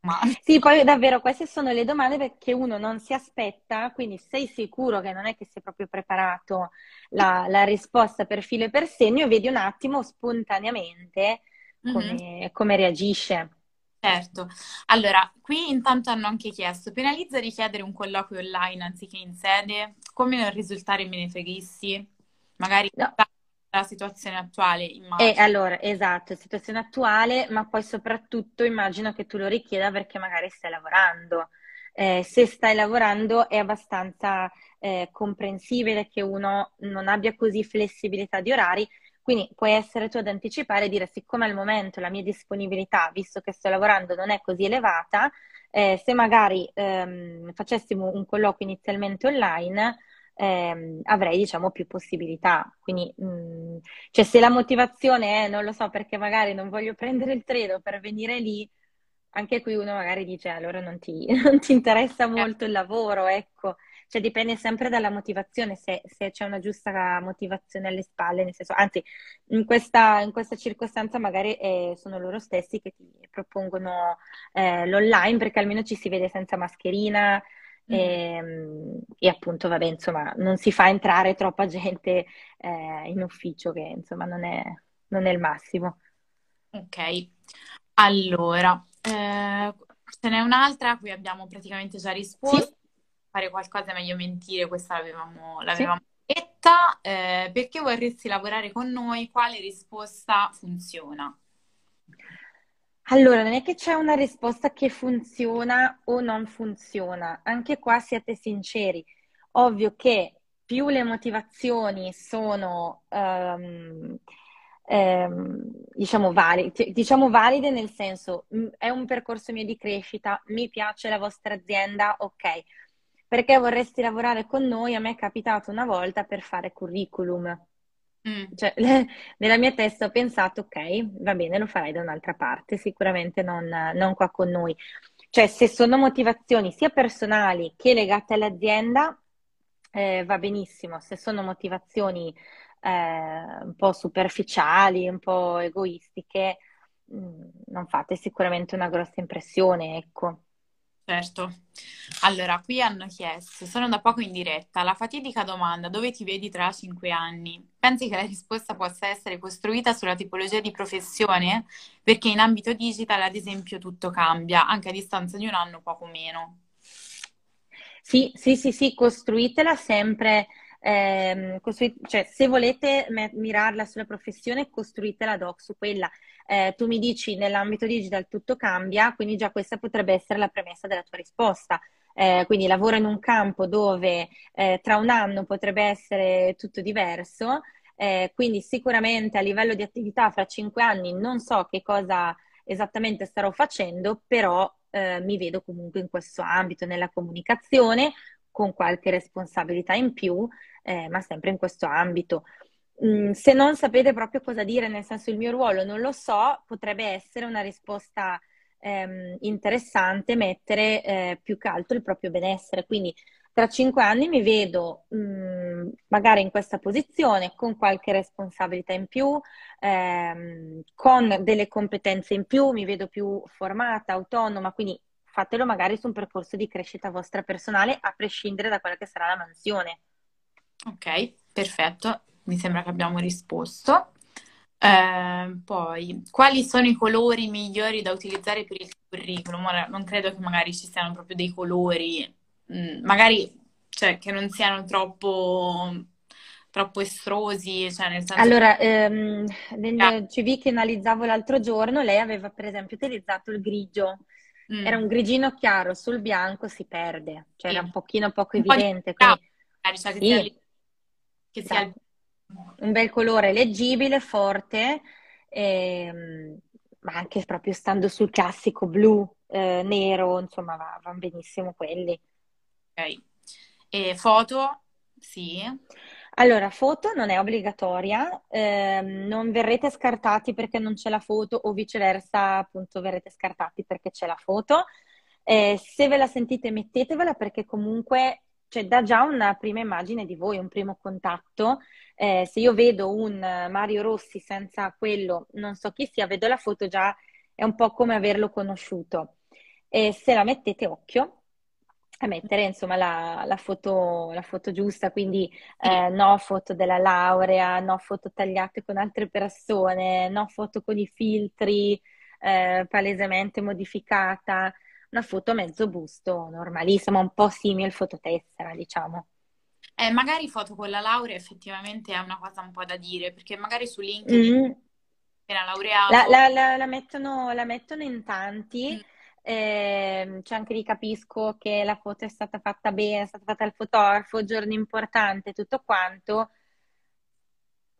Speaker 2: ma... Sì, poi davvero queste sono le domande che uno non si aspetta, quindi sei sicuro che non è che sei proprio preparato la, la risposta per filo e per segno e vedi un attimo spontaneamente come, mm-hmm. come reagisce.
Speaker 1: Certo, allora qui intanto hanno anche chiesto, penalizza richiedere un colloquio online anziché in sede? Come non risultare menefreghisti? Magari no la situazione attuale, immagino.
Speaker 2: E allora, esatto, situazione attuale, ma poi soprattutto immagino che tu lo richieda perché magari stai lavorando. Eh, se stai lavorando è abbastanza eh, comprensibile che uno non abbia così flessibilità di orari, quindi puoi essere tu ad anticipare e dire siccome al momento la mia disponibilità, visto che sto lavorando, non è così elevata, eh, se magari ehm, facessimo un colloquio inizialmente online, ehm, avrei diciamo più possibilità. Quindi, mh, mm, cioè se la motivazione è, non lo so, perché magari non voglio [laughs] prendere il treno per venire lì, anche qui uno magari dice allora non ti, [laughs] non ti interessa molto il lavoro, ecco. Cioè dipende sempre dalla motivazione, se, se, c'è una giusta motivazione alle spalle, nel senso, anzi, in questa, in questa circostanza magari eh, sono loro stessi che ti propongono eh, l'online perché almeno ci si vede senza mascherina, Mm. E, ehm, e, appunto, vabbè, insomma, non si fa entrare troppa gente eh, in ufficio, che insomma non è, non è il massimo.
Speaker 1: Ok, allora, eh, ce n'è un'altra a cui abbiamo praticamente già risposto. Sì. Fare qualcosa è meglio mentire, questa l'avevamo, l'avevamo sì. detta. Eh, perché vorresti lavorare con noi? Quale risposta funziona?
Speaker 2: Allora, non è che c'è una risposta che funziona o non funziona, anche qua siate sinceri. Ovvio che più le motivazioni sono, um, um, diciamo, valide, diciamo valide nel senso, è un percorso mio di crescita, mi piace la vostra azienda, ok. Perché vorresti lavorare con noi? A me è capitato una volta per fare curriculum. Mm. Cioè, [laughs] nella mia testa ho pensato, ok, va bene, lo farai da un'altra parte, sicuramente non, non qua con noi. Cioè, se sono motivazioni sia personali che legate all'azienda, eh, va benissimo. Se sono motivazioni eh, un po' superficiali, un po' egoistiche, mm, non fate sicuramente una grossa impressione, ecco.
Speaker 1: Certo. Allora, qui hanno chiesto, sono da poco in diretta, la fatidica domanda, dove ti vedi tra cinque anni? Pensi che la risposta possa essere costruita sulla tipologia di professione? Perché in ambito digital, ad esempio, tutto cambia, anche a distanza di un anno, poco meno.
Speaker 2: Sì, sì, sì, sì, costruitela sempre eh, costruite, cioè, se volete mirarla sulla professione, costruitela doc su quella. Eh, tu mi dici nell'ambito digital tutto cambia, quindi già questa potrebbe essere la premessa della tua risposta. Eh, quindi lavoro in un campo dove eh, tra un anno potrebbe essere tutto diverso, eh, quindi sicuramente a livello di attività fra cinque anni non so che cosa esattamente starò facendo, però eh, mi vedo comunque in questo ambito, nella comunicazione, con qualche responsabilità in più, eh, ma sempre in questo ambito. Mm, se non sapete proprio cosa dire, nel senso il mio ruolo non lo so, potrebbe essere una risposta ehm, interessante mettere eh, più che altro il proprio benessere. Quindi tra cinque anni mi vedo mh, mm, magari in questa posizione con qualche responsabilità in più, ehm, con delle competenze in più, mi vedo più formata, autonoma, quindi fatelo magari su un percorso di crescita vostra personale a prescindere da quella che sarà la mansione.
Speaker 1: Ok, perfetto, mi sembra che abbiamo risposto. Eh, poi, quali sono i colori migliori da utilizzare per il curriculum? Ora, non credo che magari ci siano proprio dei colori, mh, mm, magari cioè, che non siano troppo, troppo estrosi, cioè nel senso
Speaker 2: Allora, ehm, nel ah. CV che analizzavo l'altro giorno, lei aveva per esempio utilizzato il grigio. Mm. Era un grigino chiaro, sul bianco si perde, cioè sì. era un pochino poco un evidente. Po quindi...
Speaker 1: cioè, che sia, che sia
Speaker 2: esatto un bel colore leggibile, forte, ehm, ma anche proprio stando sul classico blu, eh, nero, insomma, va, vanno benissimo quelli.
Speaker 1: Ok. E foto? Sì.
Speaker 2: Allora, foto non è obbligatoria, ehm, non verrete scartati perché non c'è la foto o viceversa, appunto, verrete scartati perché c'è la foto. Eh, se ve la sentite, mettetevela perché comunque cioè, dà già una prima immagine di voi, un primo contatto eh, se io vedo un Mario Rossi senza quello, non so chi sia, vedo la foto già, è un po' come averlo conosciuto. E se la mettete occhio a mettere insomma la, la, foto, la foto, giusta, quindi eh, no foto della laurea, no foto tagliate con altre persone, no foto con i filtri eh, palesemente modificata, una foto mezzo busto, normalissima, un po' simile al fototessera, diciamo.
Speaker 1: Eh, magari foto con la laurea effettivamente è una cosa un po' da dire, perché magari su LinkedIn mm. era laureato.
Speaker 2: La, la, la, la, mettono, la mettono in tanti. Mm. Eh, c'è anche lì capisco che la foto è stata fatta bene, è stata fatta al fotografo, giorno importante, tutto quanto,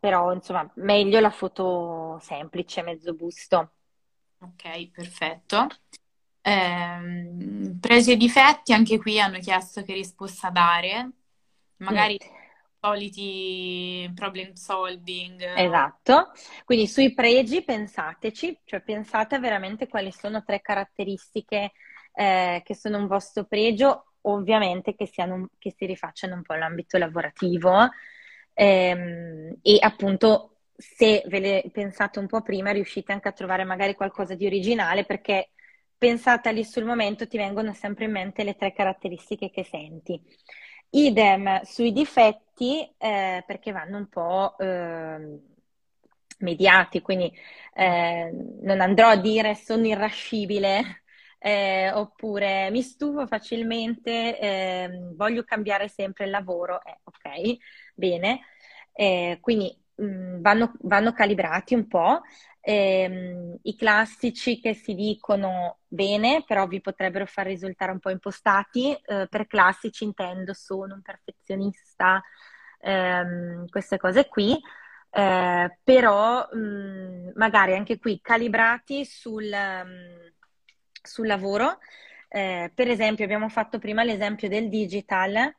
Speaker 2: però insomma meglio la foto semplice, mezzo busto.
Speaker 1: Ok, perfetto. Eh, pregi e difetti, anche qui hanno chiesto che risposta dare magari mm. soliti problem solving.
Speaker 2: Esatto, quindi sui pregi pensateci, cioè pensate veramente quali sono tre caratteristiche eh, che sono un vostro pregio, ovviamente che, siano, che si rifacciano un po' all'ambito lavorativo ehm, e appunto se ve le pensate un po' prima riuscite anche a trovare magari qualcosa di originale perché pensate lì sul momento ti vengono sempre in mente le tre caratteristiche che senti. Idem sui difetti eh, perché vanno un po' eh, mediati, quindi eh, non andrò a dire sono irascibile [laughs] eh, oppure mi stufo facilmente, ehm, voglio cambiare sempre il lavoro, eh, ok, bene, eh, quindi mm, vanno, vanno calibrati un po' ehm, i classici che si dicono bene, però vi potrebbero far risultare un po' impostati. Eh, per classici intendo sono un perfezionista, ehm, queste cose qui. Eh, però mh, mm, magari anche qui calibrati sul, mh, mm, sul lavoro. Eh, per esempio, abbiamo fatto prima l'esempio del digital.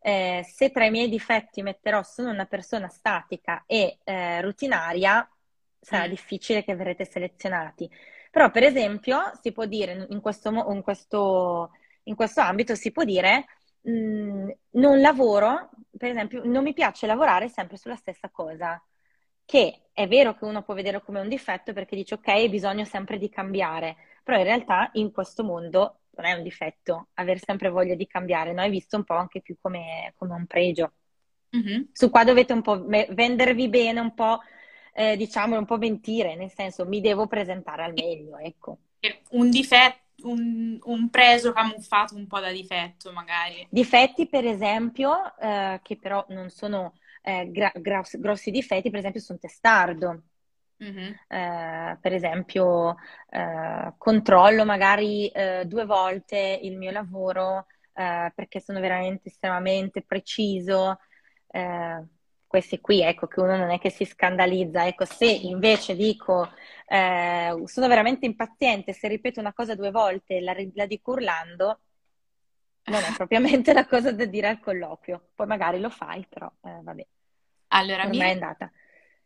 Speaker 2: Eh, se tra i miei difetti metterò sono una persona statica e eh, rutinaria, sarà mm. difficile che verrete selezionati. Però, per esempio, si può dire in questo, in questo, in questo ambito, si può dire mh, mm, non lavoro, per esempio, non mi piace lavorare sempre sulla stessa cosa. Che è vero che uno può vedere come un difetto perché dice ok, bisogno sempre di cambiare, però in realtà in questo mondo non è un difetto aver sempre voglia di cambiare, no? È visto un po' anche più come, come un pregio. Mm-hmm. Su qua dovete un po' vendervi bene, un po' eh, diciamo, un po' mentire, nel senso mi devo presentare al meglio, ecco.
Speaker 1: Un difetto, un, un preso camuffato un po' da difetto, magari.
Speaker 2: Difetti, per esempio, eh, che però non sono eh, gra- grossi, grossi difetti, per esempio, sono testardo. Mm-hmm. Eh, per esempio, eh, controllo magari eh, due volte il mio lavoro eh, perché sono veramente estremamente preciso. Eh, questi qui, ecco, che uno non è che si scandalizza. Ecco, se invece dico eh, sono veramente impaziente, se ripeto una cosa due volte la, la dico urlando, non è propriamente [laughs] la cosa da dire al colloquio. Poi magari lo fai, però vabbè.
Speaker 1: Allora, mi è andata.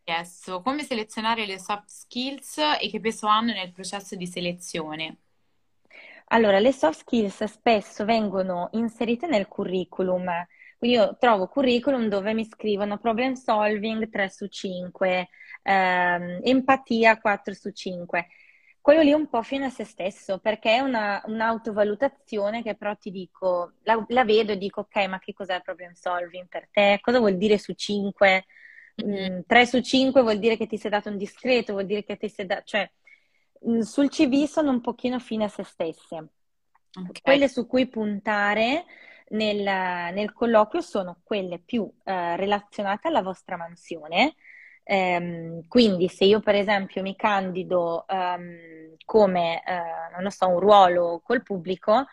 Speaker 1: Chiesto come selezionare le soft skills e che peso hanno nel processo di selezione?
Speaker 2: Allora, le soft skills spesso vengono inserite nel curriculum quindi io trovo curriculum dove mi scrivono problem solving 3 su 5, ehm, empatia 4 su 5. Quello lì un po' fine a se stesso, perché è una, un'autovalutazione che però ti dico, la, la, vedo e dico ok, ma che cos'è il problem solving per te? Cosa vuol dire su 5? Mm-hmm. 3 su 5 vuol dire che ti sei dato un discreto, vuol dire che ti sei dato... Cioè, mm, sul CV sono un pochino fine a se stesse. Okay. Quelle su cui puntare nel, nel, colloquio sono quelle più eh, relazionate alla vostra mansione. Um, quindi se io per esempio mi candido um, come, uh, non so, un ruolo col pubblico,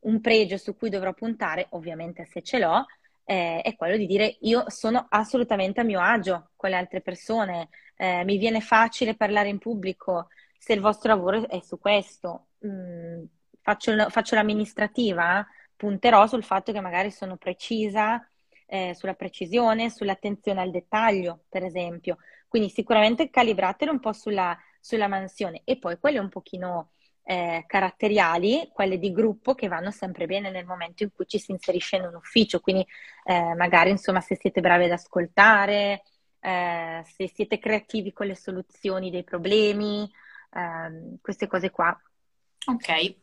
Speaker 2: un pregio su cui dovrò puntare, ovviamente se ce l'ho, eh, è quello di dire io sono assolutamente a mio agio con le altre persone, eh, mi viene facile parlare in pubblico, se il vostro lavoro è su questo, mm, faccio, faccio, l'amministrativa, punterò sul fatto che magari sono precisa, eh, sulla precisione, sull'attenzione al dettaglio, per esempio. Quindi sicuramente calibratelo un po' sulla, sulla mansione e poi quelle un pochino eh, caratteriali, quelle di gruppo che vanno sempre bene nel momento in cui ci si inserisce in un ufficio, quindi eh, magari insomma se siete bravi ad ascoltare, eh, se siete creativi con le soluzioni dei problemi, ehm, queste cose qua.
Speaker 1: Ok,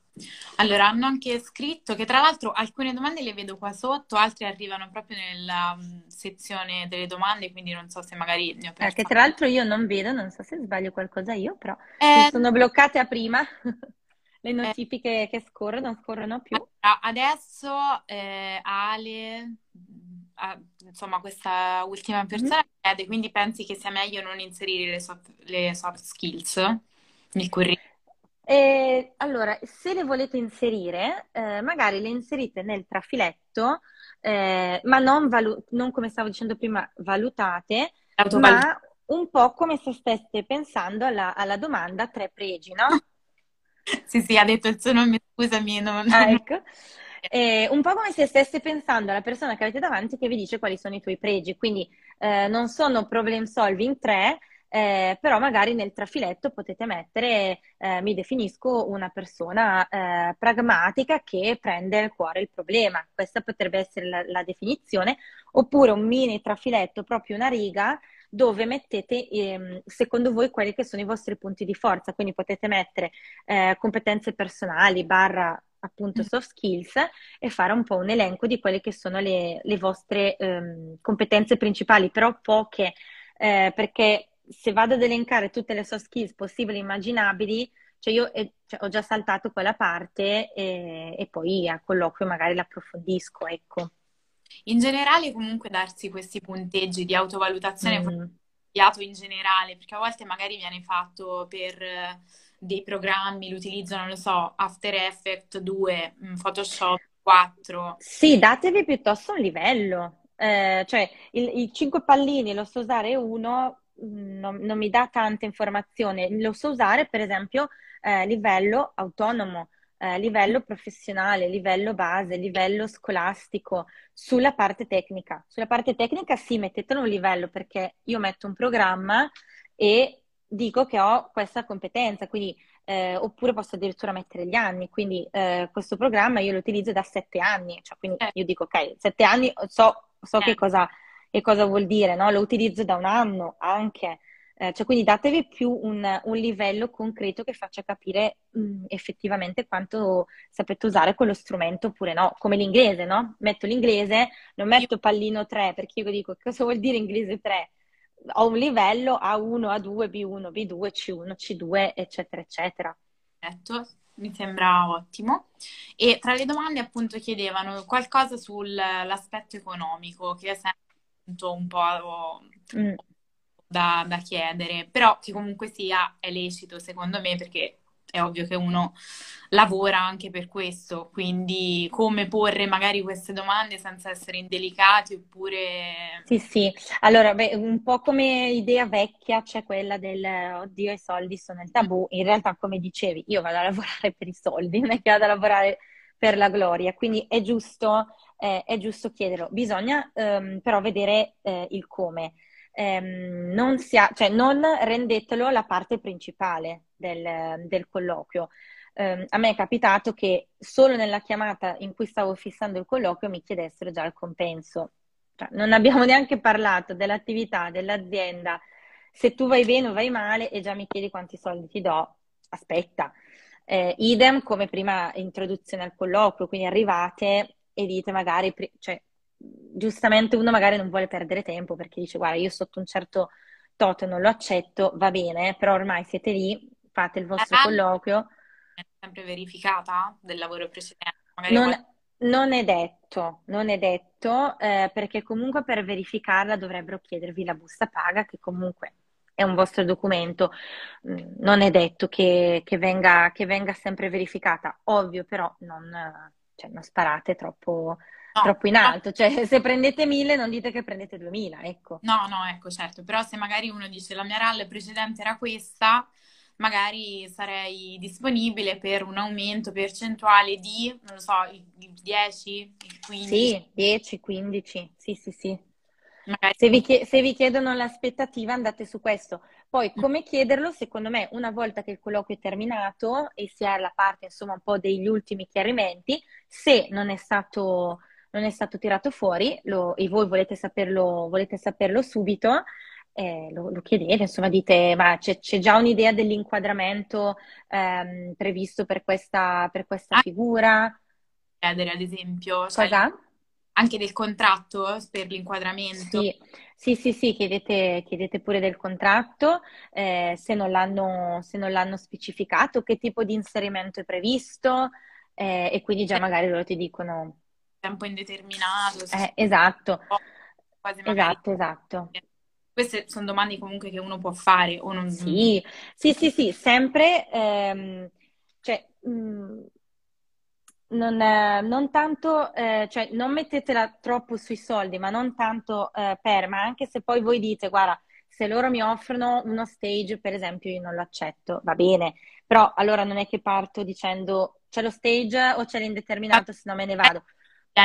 Speaker 1: allora, hanno anche scritto che tra l'altro alcune domande le vedo qua sotto, altre arrivano proprio nella um, sezione delle domande, quindi non so se magari ne ho perso.
Speaker 2: Eh, che tra l'altro io non vedo, non so se sbaglio qualcosa io, però eh, sono bloccate a prima. [laughs] Le eh. notifiche eh, che scorrono, scorrono più.
Speaker 1: Allora, adesso eh, Ale, ah, insomma, questa ultima mm-hmm. persona mm-hmm. chiede, quindi pensi che sia meglio non inserire le soft, le soft skills nel curriculum?
Speaker 2: E, allora, se le volete inserire, eh, magari le inserite nel trafiletto, eh, ma non, valu- non, come stavo dicendo prima, valutate, ma un po' come se stesse pensando alla, alla domanda tre pregi, no? [laughs]
Speaker 1: sì, sì, ha detto il suo nome, scusami. Non...
Speaker 2: Ah, [laughs] ecco. Eh, un po' come se stesse pensando alla persona che avete davanti che vi dice quali sono i tuoi pregi. Quindi eh, non sono problem solving 3, eh, però magari nel trafiletto potete mettere eh, mi definisco una persona eh, pragmatica che prende al cuore il problema. Questa potrebbe essere la, la, definizione, oppure un mini trafiletto, proprio una riga dove mettete ehm, secondo voi quelli che sono i vostri punti di forza, quindi potete mettere eh, competenze personali barra appunto mm. soft skills e fare un po' un elenco di quelle che sono le, le vostre ehm, competenze principali, però poche, eh, perché se vado ad elencare tutte le soft skills possibili e immaginabili, cioè io eh, cioè, ho già saltato quella parte e, e poi a colloquio magari l'approfondisco, ecco.
Speaker 1: In generale comunque darsi questi punteggi di autovalutazione mm. in generale, perché a volte magari viene fatto per eh, dei programmi, l'utilizzo, non lo so, After Effects 2, mm, Photoshop 4.
Speaker 2: Sì, datevi piuttosto un livello. Eh, cioè, i 5 pallini lo so usare uno, non, non, mi dà tanta informazione. Lo so usare, per esempio, a eh, livello autonomo, eh, livello professionale, livello base, livello scolastico, sulla parte tecnica. Sulla parte tecnica sì, mettetelo un livello perché io metto un programma e dico che ho questa competenza, quindi, eh, oppure posso addirittura mettere gli anni, quindi eh, questo programma io lo utilizzo da sette anni, cioè, quindi eh. io dico ok, sette anni so, so che cosa e cosa vuol dire, no? Lo utilizzo da un anno anche. Eh, cioè, quindi datevi più un, un, livello concreto che faccia capire mh, effettivamente quanto sapete usare quello strumento oppure no, come l'inglese, no? Metto l'inglese, non metto pallino 3 perché io dico cosa vuol dire inglese 3? Ho un livello A1, A2, B1, B2, C1, C2, eccetera, eccetera.
Speaker 1: Certo, mi sembra ottimo. E tra le domande appunto chiedevano qualcosa sull'aspetto economico, che è sempre un po' mm. da, da chiedere, però che comunque sia è lecito secondo me perché è ovvio che uno lavora anche per questo, quindi come porre magari queste domande senza essere indelicati oppure...
Speaker 2: Sì, sì, allora beh, un po' come idea vecchia c'è quella del oddio i soldi sono il tabù, in realtà come dicevi io vado a lavorare per i soldi, non è che vado a lavorare per la gloria, quindi è giusto eh, è giusto chiederlo. Bisogna ehm, però vedere eh, il come. Ehm, non, sia, cioè, non rendetelo la parte principale del, del colloquio. Eh, a me è capitato che solo nella chiamata in cui stavo fissando il colloquio mi chiedessero già il compenso. Cioè, non abbiamo [laughs] neanche parlato dell'attività, dell'azienda. Se tu vai bene o vai male e già mi chiedi quanti soldi ti do, aspetta. Eh, idem come prima introduzione al colloquio, quindi arrivate e dite magari, cioè, giustamente uno magari non vuole perdere tempo perché dice guarda io sotto un certo tot non lo accetto, va bene, però ormai siete lì, fate il vostro
Speaker 1: Ah,
Speaker 2: colloquio.
Speaker 1: è sempre verificata del lavoro precedente,
Speaker 2: Non,
Speaker 1: qualche
Speaker 2: non è detto, non è detto, eh, perché comunque per verificarla dovrebbero chiedervi la busta paga, che comunque è un vostro documento. Mm, Non è detto che, che venga, che venga sempre verificata. Ovvio, però non, cioè, non sparate troppo,
Speaker 1: no,
Speaker 2: troppo in alto. Cioè, [laughs] se prendete 1000, non dite che prendete 2000, ecco.
Speaker 1: No, no, ecco, certo, però se magari uno dice la mia RAL precedente era questa, magari sarei disponibile per un aumento percentuale di, non lo so, il il 10, il 15,
Speaker 2: Sì, 10, 15, sì, sì, sì.
Speaker 1: magari
Speaker 2: Se vi, chie- se vi chiedono l'aspettativa, andate su questo. Poi, come chiederlo? Secondo me, una volta che il colloquio è terminato e si è alla parte, insomma, un po' degli ultimi chiarimenti, se non è stato, non è stato tirato fuori lo- e voi volete saperlo, volete saperlo subito, eh, lo, lo chiedete, insomma, dite, ma c'è c'è già un'idea dell'inquadramento ehm, previsto per questa, per questa
Speaker 1: anche
Speaker 2: figura?
Speaker 1: chiedere, ad esempio, cioè
Speaker 2: Cosa?
Speaker 1: Anche del contratto per l'inquadramento.
Speaker 2: Sì, sì, sì, sì, chiedete, chiedete pure del contratto, eh, se non l'hanno se non l'hanno specificato, che tipo di inserimento è previsto, eh, e quindi già magari loro ti dicono,
Speaker 1: tempo indeterminato,
Speaker 2: eh, esatto,
Speaker 1: magari.
Speaker 2: esatto, esatto.
Speaker 1: Queste sono domande comunque che uno può fare o non.
Speaker 2: Sì, sì, sì, sì, sempre, ehm, cioè, mh, non, eh, non tanto, eh, cioè, non mettetela troppo sui soldi, ma non tanto eh, per, ma anche se poi voi dite, guarda, se loro mi offrono uno stage, per esempio, io non lo accetto, va bene, però allora non è che parto dicendo c'è lo stage o c'è l'indeterminato, se no me ne vado.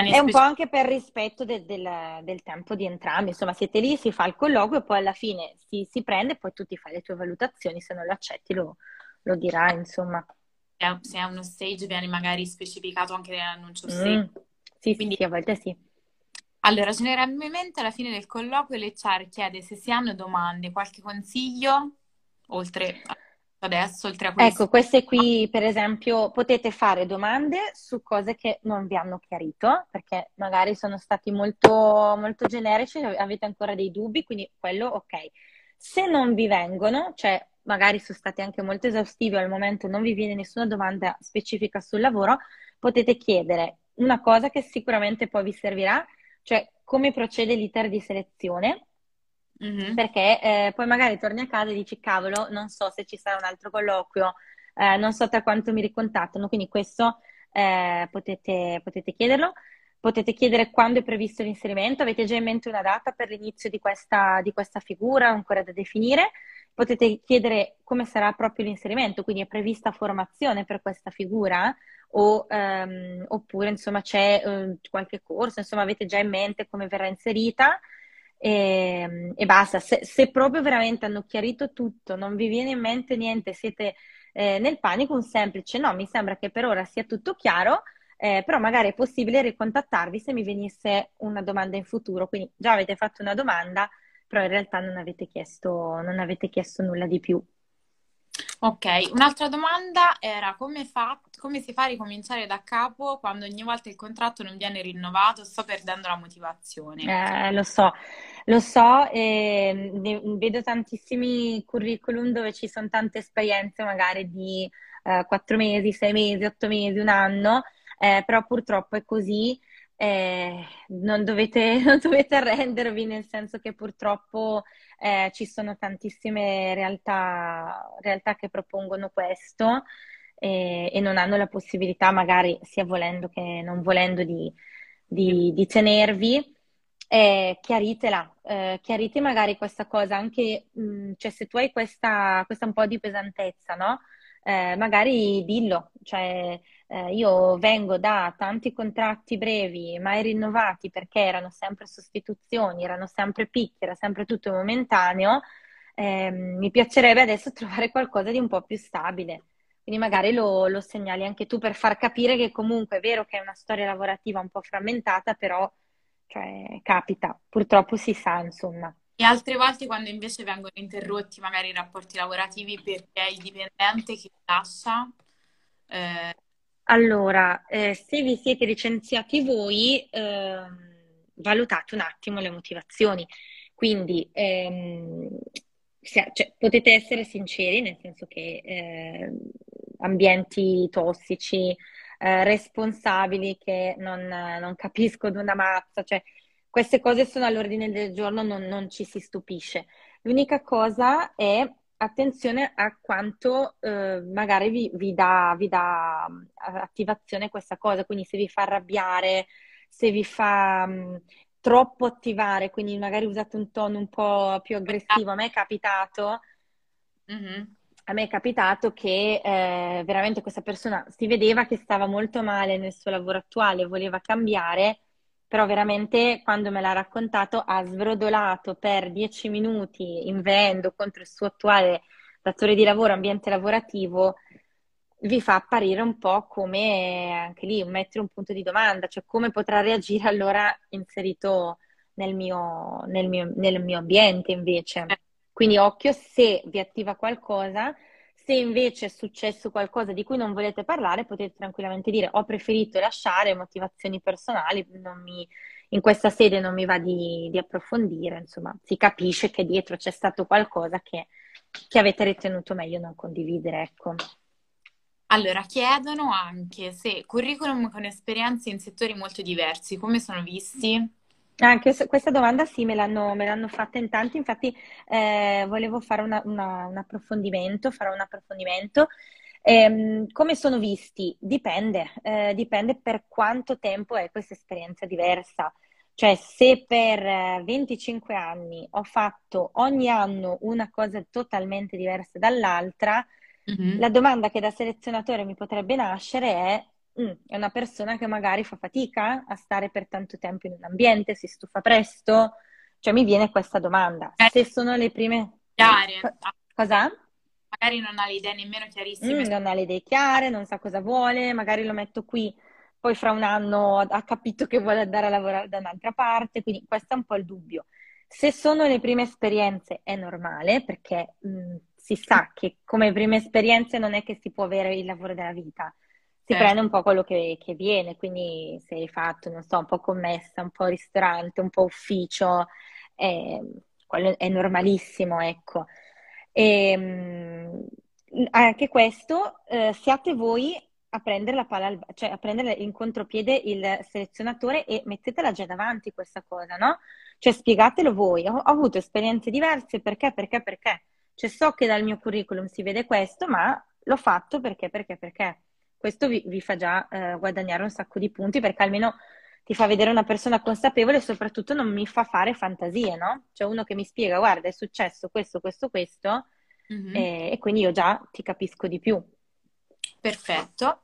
Speaker 2: È un po' anche per rispetto del, del- del tempo di entrambi, insomma, siete lì, si fa il colloquio e poi alla fine si, si prende e poi tu ti fai le tue valutazioni, se non lo accetti lo, lo dirai, insomma.
Speaker 1: Se è uno stage viene magari specificato anche nell'annuncio
Speaker 2: Mm. Sì, sì,
Speaker 1: Quindi,
Speaker 2: sì, a volte sì.
Speaker 1: allora, generalmente alla fine del colloquio l'HR chiede se si hanno domande, qualche consiglio, oltre a adesso, oltre a questo.
Speaker 2: Ecco, queste qui, per esempio, potete fare domande su cose che non vi hanno chiarito, perché magari sono stati molto, molto generici, avete ancora dei dubbi, quindi quello ok. Se non vi vengono, cioè magari sono stati anche molto esaustivi o al momento non vi viene nessuna domanda specifica sul lavoro, potete chiedere una cosa che sicuramente poi vi servirà, cioè come procede l'iter di selezione
Speaker 1: Mhm.
Speaker 2: perché eh, poi magari torni a casa e dici, cavolo, non so se ci sarà un altro colloquio, eh, non so tra quanto mi ricontattano, quindi questo eh, potete, potete chiederlo. Potete chiedere quando è previsto l'inserimento, avete già in mente una data per l'inizio di questa, di questa figura, ancora da definire. Potete chiedere come sarà proprio l'inserimento, quindi è prevista formazione per questa figura o, ehm, oppure insomma c'è eh, qualche corso, insomma avete già in mente come verrà inserita e, e basta. Se, se proprio veramente hanno chiarito tutto, non vi viene in mente niente, siete eh, nel panico, un semplice no, mi sembra che per ora sia tutto chiaro, eh, però magari è possibile ricontattarvi se mi venisse una domanda in futuro. Quindi già avete fatto una domanda, però in realtà non avete chiesto, non avete chiesto nulla di più.
Speaker 1: Ok, un'altra domanda era come fa- come si fa a ricominciare da capo quando ogni volta il contratto non viene rinnovato? Sto perdendo la motivazione.
Speaker 2: Eh, lo so, lo so, e vedo tantissimi curriculum dove ci sono tante esperienze, magari di eh, quattro mesi, sei mesi, otto mesi, un anno, eh, però purtroppo è così. Eh, non dovete, [laughs] non dovete arrendervi, nel senso che purtroppo eh, ci sono tantissime realtà, realtà che propongono questo e, e non hanno la possibilità, magari sia volendo che non volendo, di di, di tenervi, eh, chiaritela, eh, chiarite magari questa cosa, anche mh, cioè se tu hai questa, questa un po' di pesantezza, no? Eh, magari dillo, cioè eh, io vengo da tanti contratti brevi, mai rinnovati perché erano sempre sostituzioni, erano sempre picchi, era sempre tutto momentaneo, ehm, mi piacerebbe adesso [laughs] trovare qualcosa di un po' più stabile. Quindi magari lo, lo segnali anche tu per far capire che comunque è vero che è una storia lavorativa un po' frammentata, però cioè, capita, purtroppo si sa, insomma.
Speaker 1: E altre volte quando invece vengono interrotti magari i rapporti lavorativi perché è il dipendente che lascia, eh,
Speaker 2: Allora, eh, se vi siete licenziati voi, ehm, valutate un attimo le motivazioni. Quindi ehm, cioè, potete essere sinceri, nel senso che eh, ambienti tossici, eh, responsabili che non, non capiscono una mazza, cioè queste cose sono all'ordine del giorno, non, non ci si stupisce. L'unica cosa è attenzione a quanto eh, magari vi, vi, dà, vi, dà, attivazione questa cosa, quindi se vi fa arrabbiare, se vi fa mh, troppo attivare, quindi magari usate un tono un po' più aggressivo, a me è capitato. Mm-hmm a me è capitato che eh, veramente questa persona si vedeva che stava molto male nel suo lavoro attuale, voleva cambiare, però veramente quando me l'ha raccontato ha sbrodolato per dieci minuti inveendo contro il suo attuale datore di lavoro, ambiente lavorativo, vi fa apparire un po' come anche lì mettere un punto di domanda, cioè come potrà reagire allora inserito nel mio, nel mio, nel mio ambiente invece. Quindi occhio se vi attiva qualcosa, se invece è successo qualcosa di cui non volete parlare, potete tranquillamente dire ho preferito lasciare motivazioni personali, mi, in questa sede non mi va di, di, approfondire, insomma, si capisce che dietro c'è stato qualcosa che, che avete ritenuto meglio non condividere, ecco.
Speaker 1: Allora, chiedono anche se curriculum con esperienze in settori molto diversi, come sono visti?
Speaker 2: Anche questa domanda sì, me l'hanno, me l'hanno fatta in tanti, infatti eh, volevo fare una, una, un approfondimento, farò un approfondimento. Eh, come sono visti? Dipende, eh, dipende per quanto tempo è questa esperienza diversa. Cioè, se per 25 eh, anni ho fatto ogni anno una cosa totalmente diversa dall'altra, mm-hmm. la domanda che da selezionatore mi potrebbe nascere è mm, è una persona che magari fa fatica a stare per tanto tempo in un ambiente, si stufa presto? Cioè mi viene questa domanda. Eh, Se sono le prime...
Speaker 1: Chiare.
Speaker 2: Cosa?
Speaker 1: Magari non ha le idee nemmeno chiarissime.
Speaker 2: Mm, non ha le idee chiare, non sa cosa vuole, magari lo metto qui, poi fra un anno ha capito che vuole andare a lavorare da un'altra parte, quindi questo è un po' il dubbio. Se sono le prime esperienze è normale perché mh, mm, si sa che come prime esperienze non è che si può avere il lavoro della vita si certo. prende un po' quello che, che, viene, quindi se hai fatto, non so, un po' commessa, un po' ristorante, un po' ufficio, eh, quello è normalissimo, ecco. E, ehm, anche questo, eh, siate voi a prendere la palla, al, cioè a prendere in contropiede il selezionatore e mettetela già davanti questa cosa, no? Cioè spiegatelo voi, ho, ho avuto esperienze diverse, perché, perché, perché? Cioè so che dal mio curriculum si vede questo, ma l'ho fatto perché, perché, perché questo vi, vi fa già eh, guadagnare un sacco di punti perché almeno ti fa vedere una persona consapevole e soprattutto non mi fa fare fantasie, no? Cioè uno che mi spiega, guarda, è successo questo, questo, questo, mm-hmm. e, e, quindi io già ti capisco di più.
Speaker 1: Perfetto.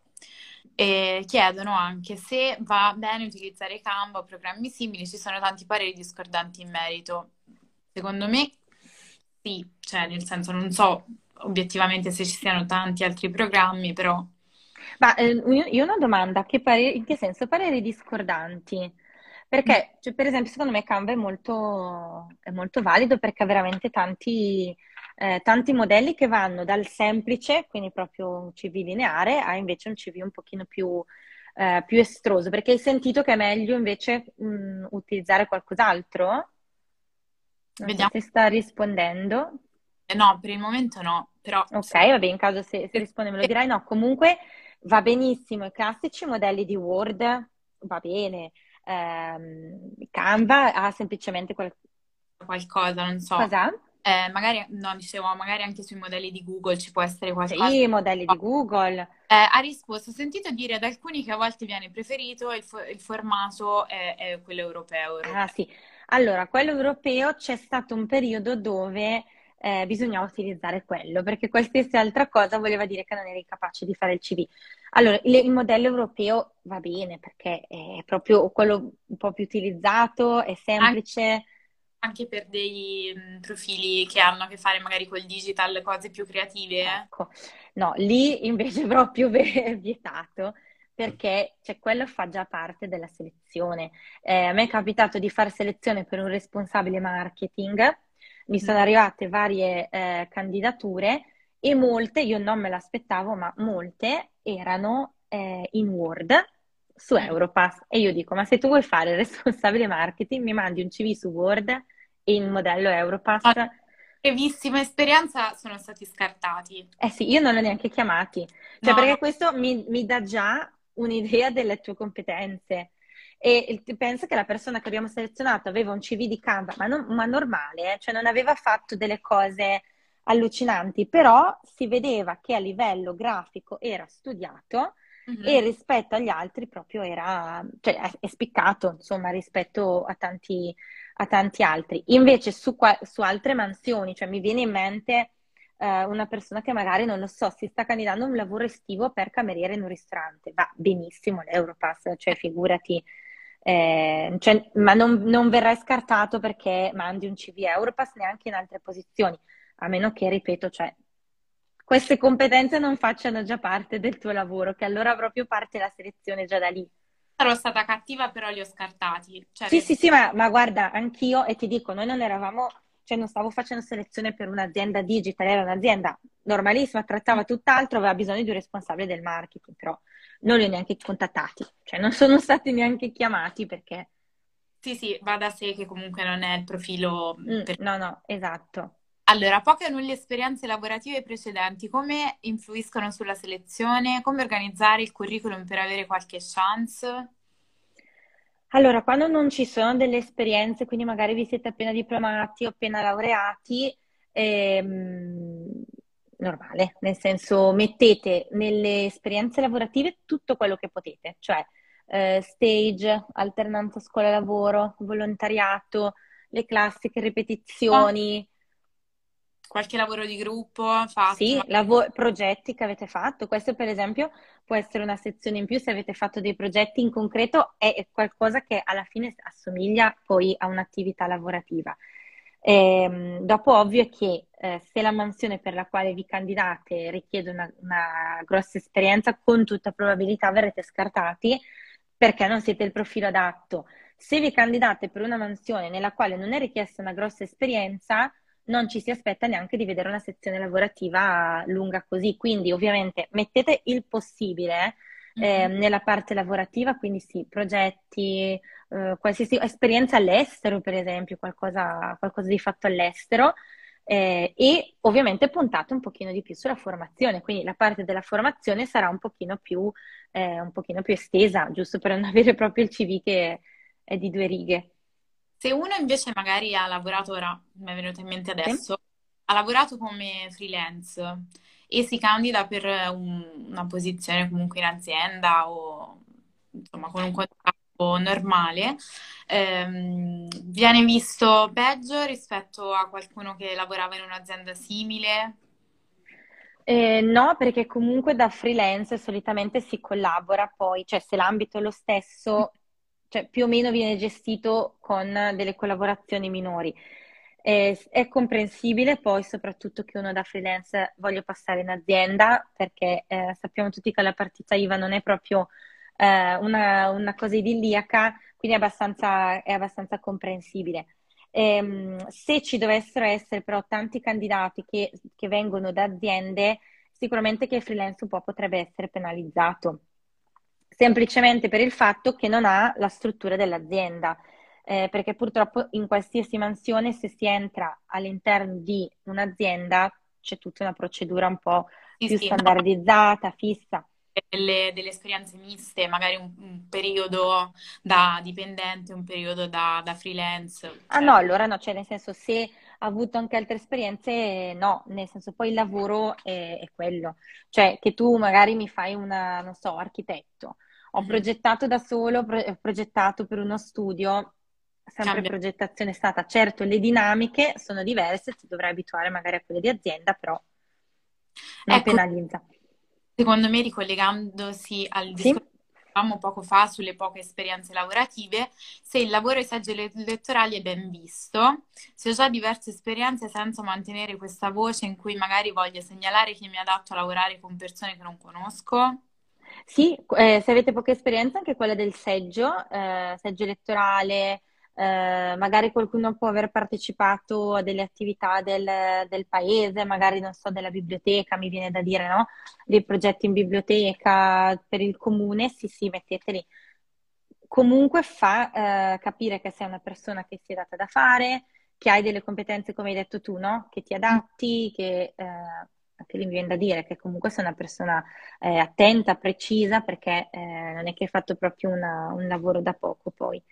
Speaker 1: E chiedono anche se va bene utilizzare Canva o programmi simili, ci sono tanti pareri discordanti in merito. Secondo me sì, cioè nel senso non so obiettivamente se ci siano tanti altri programmi, però
Speaker 2: ma eh, io ho una domanda, che pareri, in che senso pareri discordanti? Perché, cioè, per esempio, secondo me Canva è molto, è molto valido perché ha veramente tanti, eh, tanti modelli che vanno dal semplice, quindi proprio un CV lineare, a invece un CV un pochino più, eh, più estroso. Perché hai sentito che è meglio invece mh, mm, utilizzare qualcos'altro? Non Vediamo. so se sta rispondendo.
Speaker 1: Eh, no, per il momento no, però...
Speaker 2: Ok, va bene, in caso se, se risponde me lo dirai. No, comunque Va benissimo i classici modelli di Word, va bene. Um, Canva ha semplicemente qual-
Speaker 1: qualcosa, non so.
Speaker 2: Cosa?
Speaker 1: Eh, magari, no, dicevo, magari anche sui modelli di Google ci può essere qualcosa.
Speaker 2: Sì, i modelli di Google.
Speaker 1: Eh, ha risposto, ho sentito dire ad alcuni che a volte viene preferito il, fo- il formato è, è, quello europeo, europeo.
Speaker 2: Ah sì, allora, quello europeo c'è stato un periodo dove eh, bisognava utilizzare quello, perché qualsiasi altra cosa voleva dire che non eri capace di fare il CV. Allora, il, il modello europeo va bene perché è proprio quello un po' più utilizzato, è semplice.
Speaker 1: Anche, anche per dei mh, profili che hanno a che fare magari col digital, cose più creative.
Speaker 2: Ecco, no, lì invece è [laughs] proprio vietato perché cioè, quello fa già parte della selezione. Eh, a me è capitato di fare selezione per un responsabile marketing mi sono arrivate varie eh, candidature e molte, io non me l'aspettavo, ma molte erano eh, in Word, su Europass. E io dico, ma se tu vuoi fare il responsabile marketing, mi mandi un CV su Word e in modello Europass. Ah,
Speaker 1: brevissima esperienza sono stati scartati.
Speaker 2: Eh sì, io non li ho neanche chiamati. Cioè, no. perché questo mi, mi dà già un'idea delle tue competenze. E penso che la persona che abbiamo selezionato aveva un CV di Canva, ma, non, ma normale, eh? cioè non aveva fatto delle cose allucinanti, però si vedeva che a livello grafico era studiato mm-hmm. e rispetto agli altri proprio era, cioè è, spiccato, insomma, rispetto a tanti, a tanti altri. Invece su, su, altre mansioni, cioè mi viene in mente eh, una persona che magari, non lo so, si sta candidando a un lavoro estivo per cameriere in un ristorante, va benissimo l'Europass, cioè figurati. Eh, cioè, ma non, non verrai scartato perché mandi un CV Europass neanche in altre posizioni a meno che, ripeto, cioè, queste competenze non facciano già parte del tuo lavoro, che allora proprio parte la selezione già da lì.
Speaker 1: Ero stata cattiva, però li ho scartati.
Speaker 2: Cioè, sì, sì, sì, ma, ma, guarda, anch'io, e ti dico, noi non eravamo, cioè non stavo facendo selezione per un'azienda digital, era un'azienda normalissima, trattava tutt'altro, aveva bisogno di un responsabile del marketing, però non li ho neanche contattati, cioè non sono [laughs] stati neanche chiamati perché...
Speaker 1: Sì, sì, va da sé che comunque non è il profilo...
Speaker 2: Mm, per... No, no, esatto.
Speaker 1: Allora, poche o nulle esperienze lavorative precedenti, come influiscono sulla selezione? Come organizzare il curriculum per avere qualche chance?
Speaker 2: Allora, quando non ci sono delle esperienze, quindi magari vi siete appena diplomati o appena laureati, ehm, normale, nel senso mettete nelle esperienze lavorative tutto quello che potete, cioè eh, stage, alternanza scuola-lavoro, volontariato, le classiche ripetizioni.
Speaker 1: Qualche lavoro di gruppo fatto?
Speaker 2: Sì, lav- progetti che avete fatto. Questo, per esempio, può essere una sezione in più se avete fatto dei progetti in concreto, è qualcosa che alla fine assomiglia poi a un'attività lavorativa. E, dopo, ovvio è che eh, se la mansione per la quale vi candidate richiede una, una grossa esperienza, con tutta probabilità verrete scartati perché non siete il profilo adatto. Se vi candidate per una mansione nella quale non è richiesta una grossa esperienza, non ci si aspetta neanche di vedere una sezione lavorativa lunga così. Quindi ovviamente mettete il possibile eh, mm-hmm. nella parte lavorativa, quindi sì, progetti, eh, qualsiasi esperienza all'estero, per esempio, qualcosa, qualcosa di fatto all'estero. Eh, e ovviamente puntate un pochino di più sulla formazione, quindi la parte della formazione sarà un pochino più, eh, un pochino più estesa, giusto per non [laughs] avere proprio il CV che è di due righe.
Speaker 1: Se uno invece magari ha lavorato, ora mi è venuto in mente adesso, sì. ha lavorato come freelance e si candida per un, una posizione comunque in azienda o insomma con un contratto normale, ehm, viene visto peggio rispetto a qualcuno che lavorava in un'azienda simile?
Speaker 2: Eh, no, perché comunque da freelance solitamente si collabora poi, cioè se l'ambito è lo stesso cioè più o meno viene gestito con delle collaborazioni minori. Eh, è comprensibile poi soprattutto che uno da freelance voglia passare in azienda perché eh, sappiamo tutti che la partita IVA non è proprio eh, una, una, cosa idilliaca, quindi è abbastanza, è abbastanza comprensibile. Ehm, se ci dovessero essere però tanti candidati che, che vengono da aziende, sicuramente che il freelance un po' potrebbe essere penalizzato semplicemente per il fatto che non ha la struttura dell'azienda. Eh, perché purtroppo in qualsiasi mansione se si entra all'interno di un'azienda c'è tutta una procedura un po' sì, più sì, standardizzata, no. fissa.
Speaker 1: Delle, delle, esperienze miste, magari un, un, periodo da dipendente, un periodo da, da freelance. Cioè.
Speaker 2: Ah no, allora no, cioè nel senso se avuto anche altre esperienze, no, nel senso poi il lavoro è, è quello, cioè che tu magari mi fai una, non so, architetto, ho mm-hmm. progettato da solo, ho progettato per uno studio, sempre Cambia. progettazione è stata. Certo, le dinamiche sono diverse, ti dovrai abituare magari a quelle di azienda, però non ecco, penalizza.
Speaker 1: Secondo me, ricollegandosi al discorso che dicevamo poco fa sulle poche esperienze lavorative, se il lavoro ai seggi elettorali è ben visto, se ho già diverse esperienze senza mantenere questa voce in cui magari voglio segnalare che mi adatto a lavorare con persone che non conosco,
Speaker 2: sì, eh, se avete poca esperienza, anche quella del seggio, eh, seggio elettorale, eh, magari qualcuno può aver partecipato a delle attività del, del, paese, magari non so, della biblioteca, mi viene da dire, no? Dei progetti in biblioteca per il comune, sì, sì, metteteli. comunque fa eh, capire che sei una persona che si è data da fare, che hai delle competenze, come hai detto tu, no? Che ti adatti, che eh, anche lì mi viene da dire che comunque sei una persona eh, attenta, precisa, perché eh, non è che hai fatto proprio una, un lavoro da poco poi.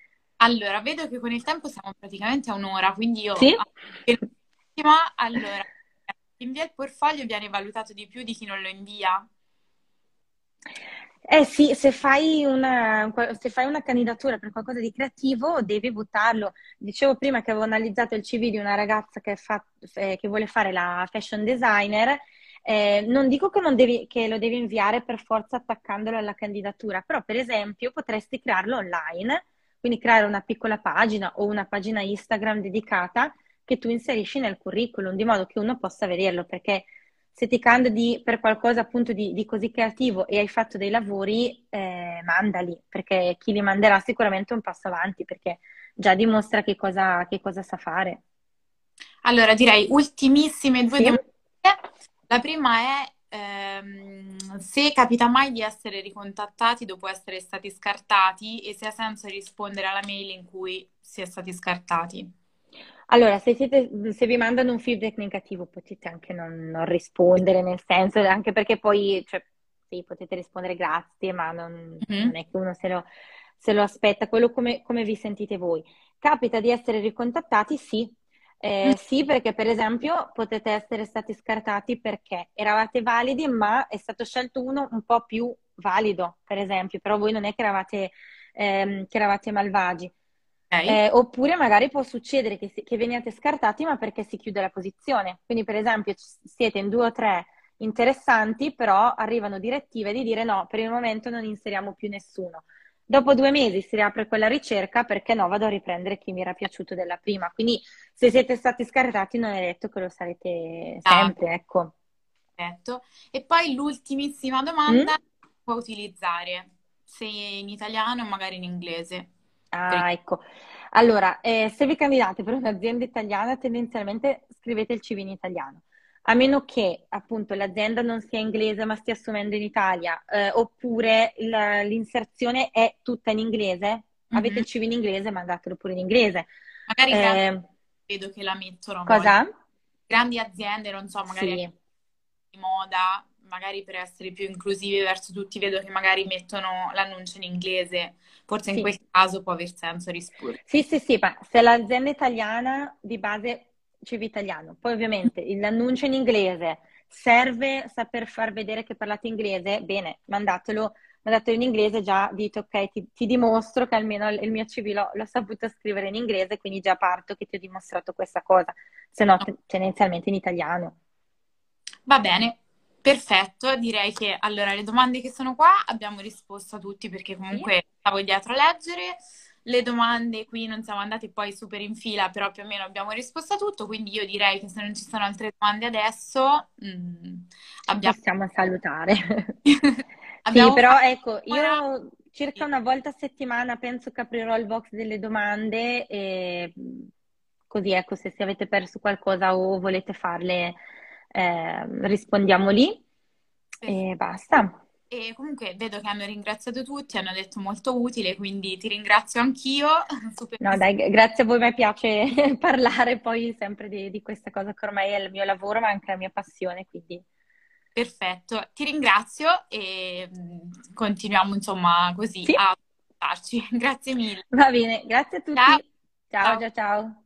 Speaker 1: Allora, vedo che con il tempo siamo praticamente a un'ora, quindi io...
Speaker 2: Sì?
Speaker 1: Allora, chi invia il portfolio viene valutato di più di chi non lo invia?
Speaker 2: Eh sì, se fai una, se fai una candidatura per qualcosa di creativo, devi buttarlo. Dicevo prima che avevo analizzato il CV di una ragazza che, fa, eh, che vuole fare la fashion designer. Eh, non dico che, non devi, che lo devi inviare per forza attaccandolo alla candidatura, però per esempio potresti crearlo online, quindi creare una piccola pagina o una pagina Instagram dedicata che tu inserisci nel curriculum, di modo che uno possa vederlo, perché se ti candidi per qualcosa appunto di, di così creativo e hai fatto dei lavori, eh, mandali, perché chi li manderà sicuramente un passo avanti, perché già dimostra che cosa, che cosa sa fare.
Speaker 1: Allora, direi ultimissime due sì. domande. La prima è ehm, se capita mai di essere ricontattati dopo essere stati scartati e se ha senso rispondere alla mail in cui si è stati scartati.
Speaker 2: Allora, se, siete, se, vi mandano un feedback negativo potete anche non, non rispondere, nel senso, anche perché poi, cioè, sì, potete rispondere grazie, ma non, mm-hmm. non è che uno se lo, se lo aspetta, quello come, come, vi sentite voi. Capita di essere ricontattati? Sì. Eh. Sì, perché per esempio potete essere stati scartati perché eravate validi, ma è stato scelto uno un po' più valido, per esempio, però voi non è che eravate, ehm, che eravate malvagi. Okay. Eh, oppure magari può succedere che, si, che, veniate scartati ma perché si chiude la posizione. Quindi per esempio siete in due o tre interessanti, però arrivano direttive di dire no, per il momento non inseriamo più nessuno. Dopo due mesi si riapre quella ricerca perché no, vado a riprendere chi mi era piaciuto della prima. Quindi se siete stati scartati non è detto che lo sarete sempre, ah. ecco.
Speaker 1: Perfetto. E poi l'ultimissima domanda, mm? può utilizzare se in italiano o magari in inglese?
Speaker 2: Ah, ecco. Allora, eh, se vi candidate per un'azienda italiana, tendenzialmente scrivete il CV in italiano. A meno che appunto l'azienda non sia inglese ma stia assumendo in Italia, eh, oppure la, l'inserzione è tutta in inglese, mm-hmm. avete il CV in inglese, mandatelo pure in inglese.
Speaker 1: Magari eh, vedo che la mettono.
Speaker 2: Cosa? Poi.
Speaker 1: Grandi aziende, non so, magari sì. di moda, magari per essere più inclusivi verso tutti, vedo che magari mettono l'annuncio in inglese, forse in sì. quel caso può aver senso rispondere.
Speaker 2: Sì, sì, sì, ma se l'azienda italiana di base CV italiano, poi ovviamente l'annuncio in inglese. Serve saper far vedere che parlate inglese, bene, mandatelo, mandatelo in inglese, già dite ok, ti, ti dimostro che almeno il mio CV l'ho, l'ho, saputo scrivere in inglese, quindi già parto che ti ho dimostrato questa cosa, se no tendenzialmente in italiano.
Speaker 1: Va bene, Perfetto, direi che allora le domande che sono qua abbiamo risposto a tutti perché comunque stavo dietro a leggere. Le domande qui non siamo andati poi super in fila, però più o meno abbiamo risposto a tutto, quindi io direi che se non ci sono altre domande adesso mh,
Speaker 2: mm, abbiamo... possiamo salutare. [laughs] abbiamo sì, però ecco, io circa una volta a settimana penso che aprirò il box delle domande e così ecco, se, se avete perso qualcosa o volete farle eh, rispondiamo lì e basta.
Speaker 1: E comunque vedo che hanno ringraziato tutti, hanno detto molto utile, quindi ti ringrazio anch'io. [laughs]
Speaker 2: Super no, dai, grazie a voi, mi piace [laughs] parlare poi sempre di, di, questa cosa che ormai è il mio lavoro, ma anche la mia passione, quindi...
Speaker 1: Perfetto, ti ringrazio e continuiamo insomma così sì. a parlarci. [laughs] Grazie mille.
Speaker 2: Va bene, grazie a tutti. ciao, ciao. ciao. ciao.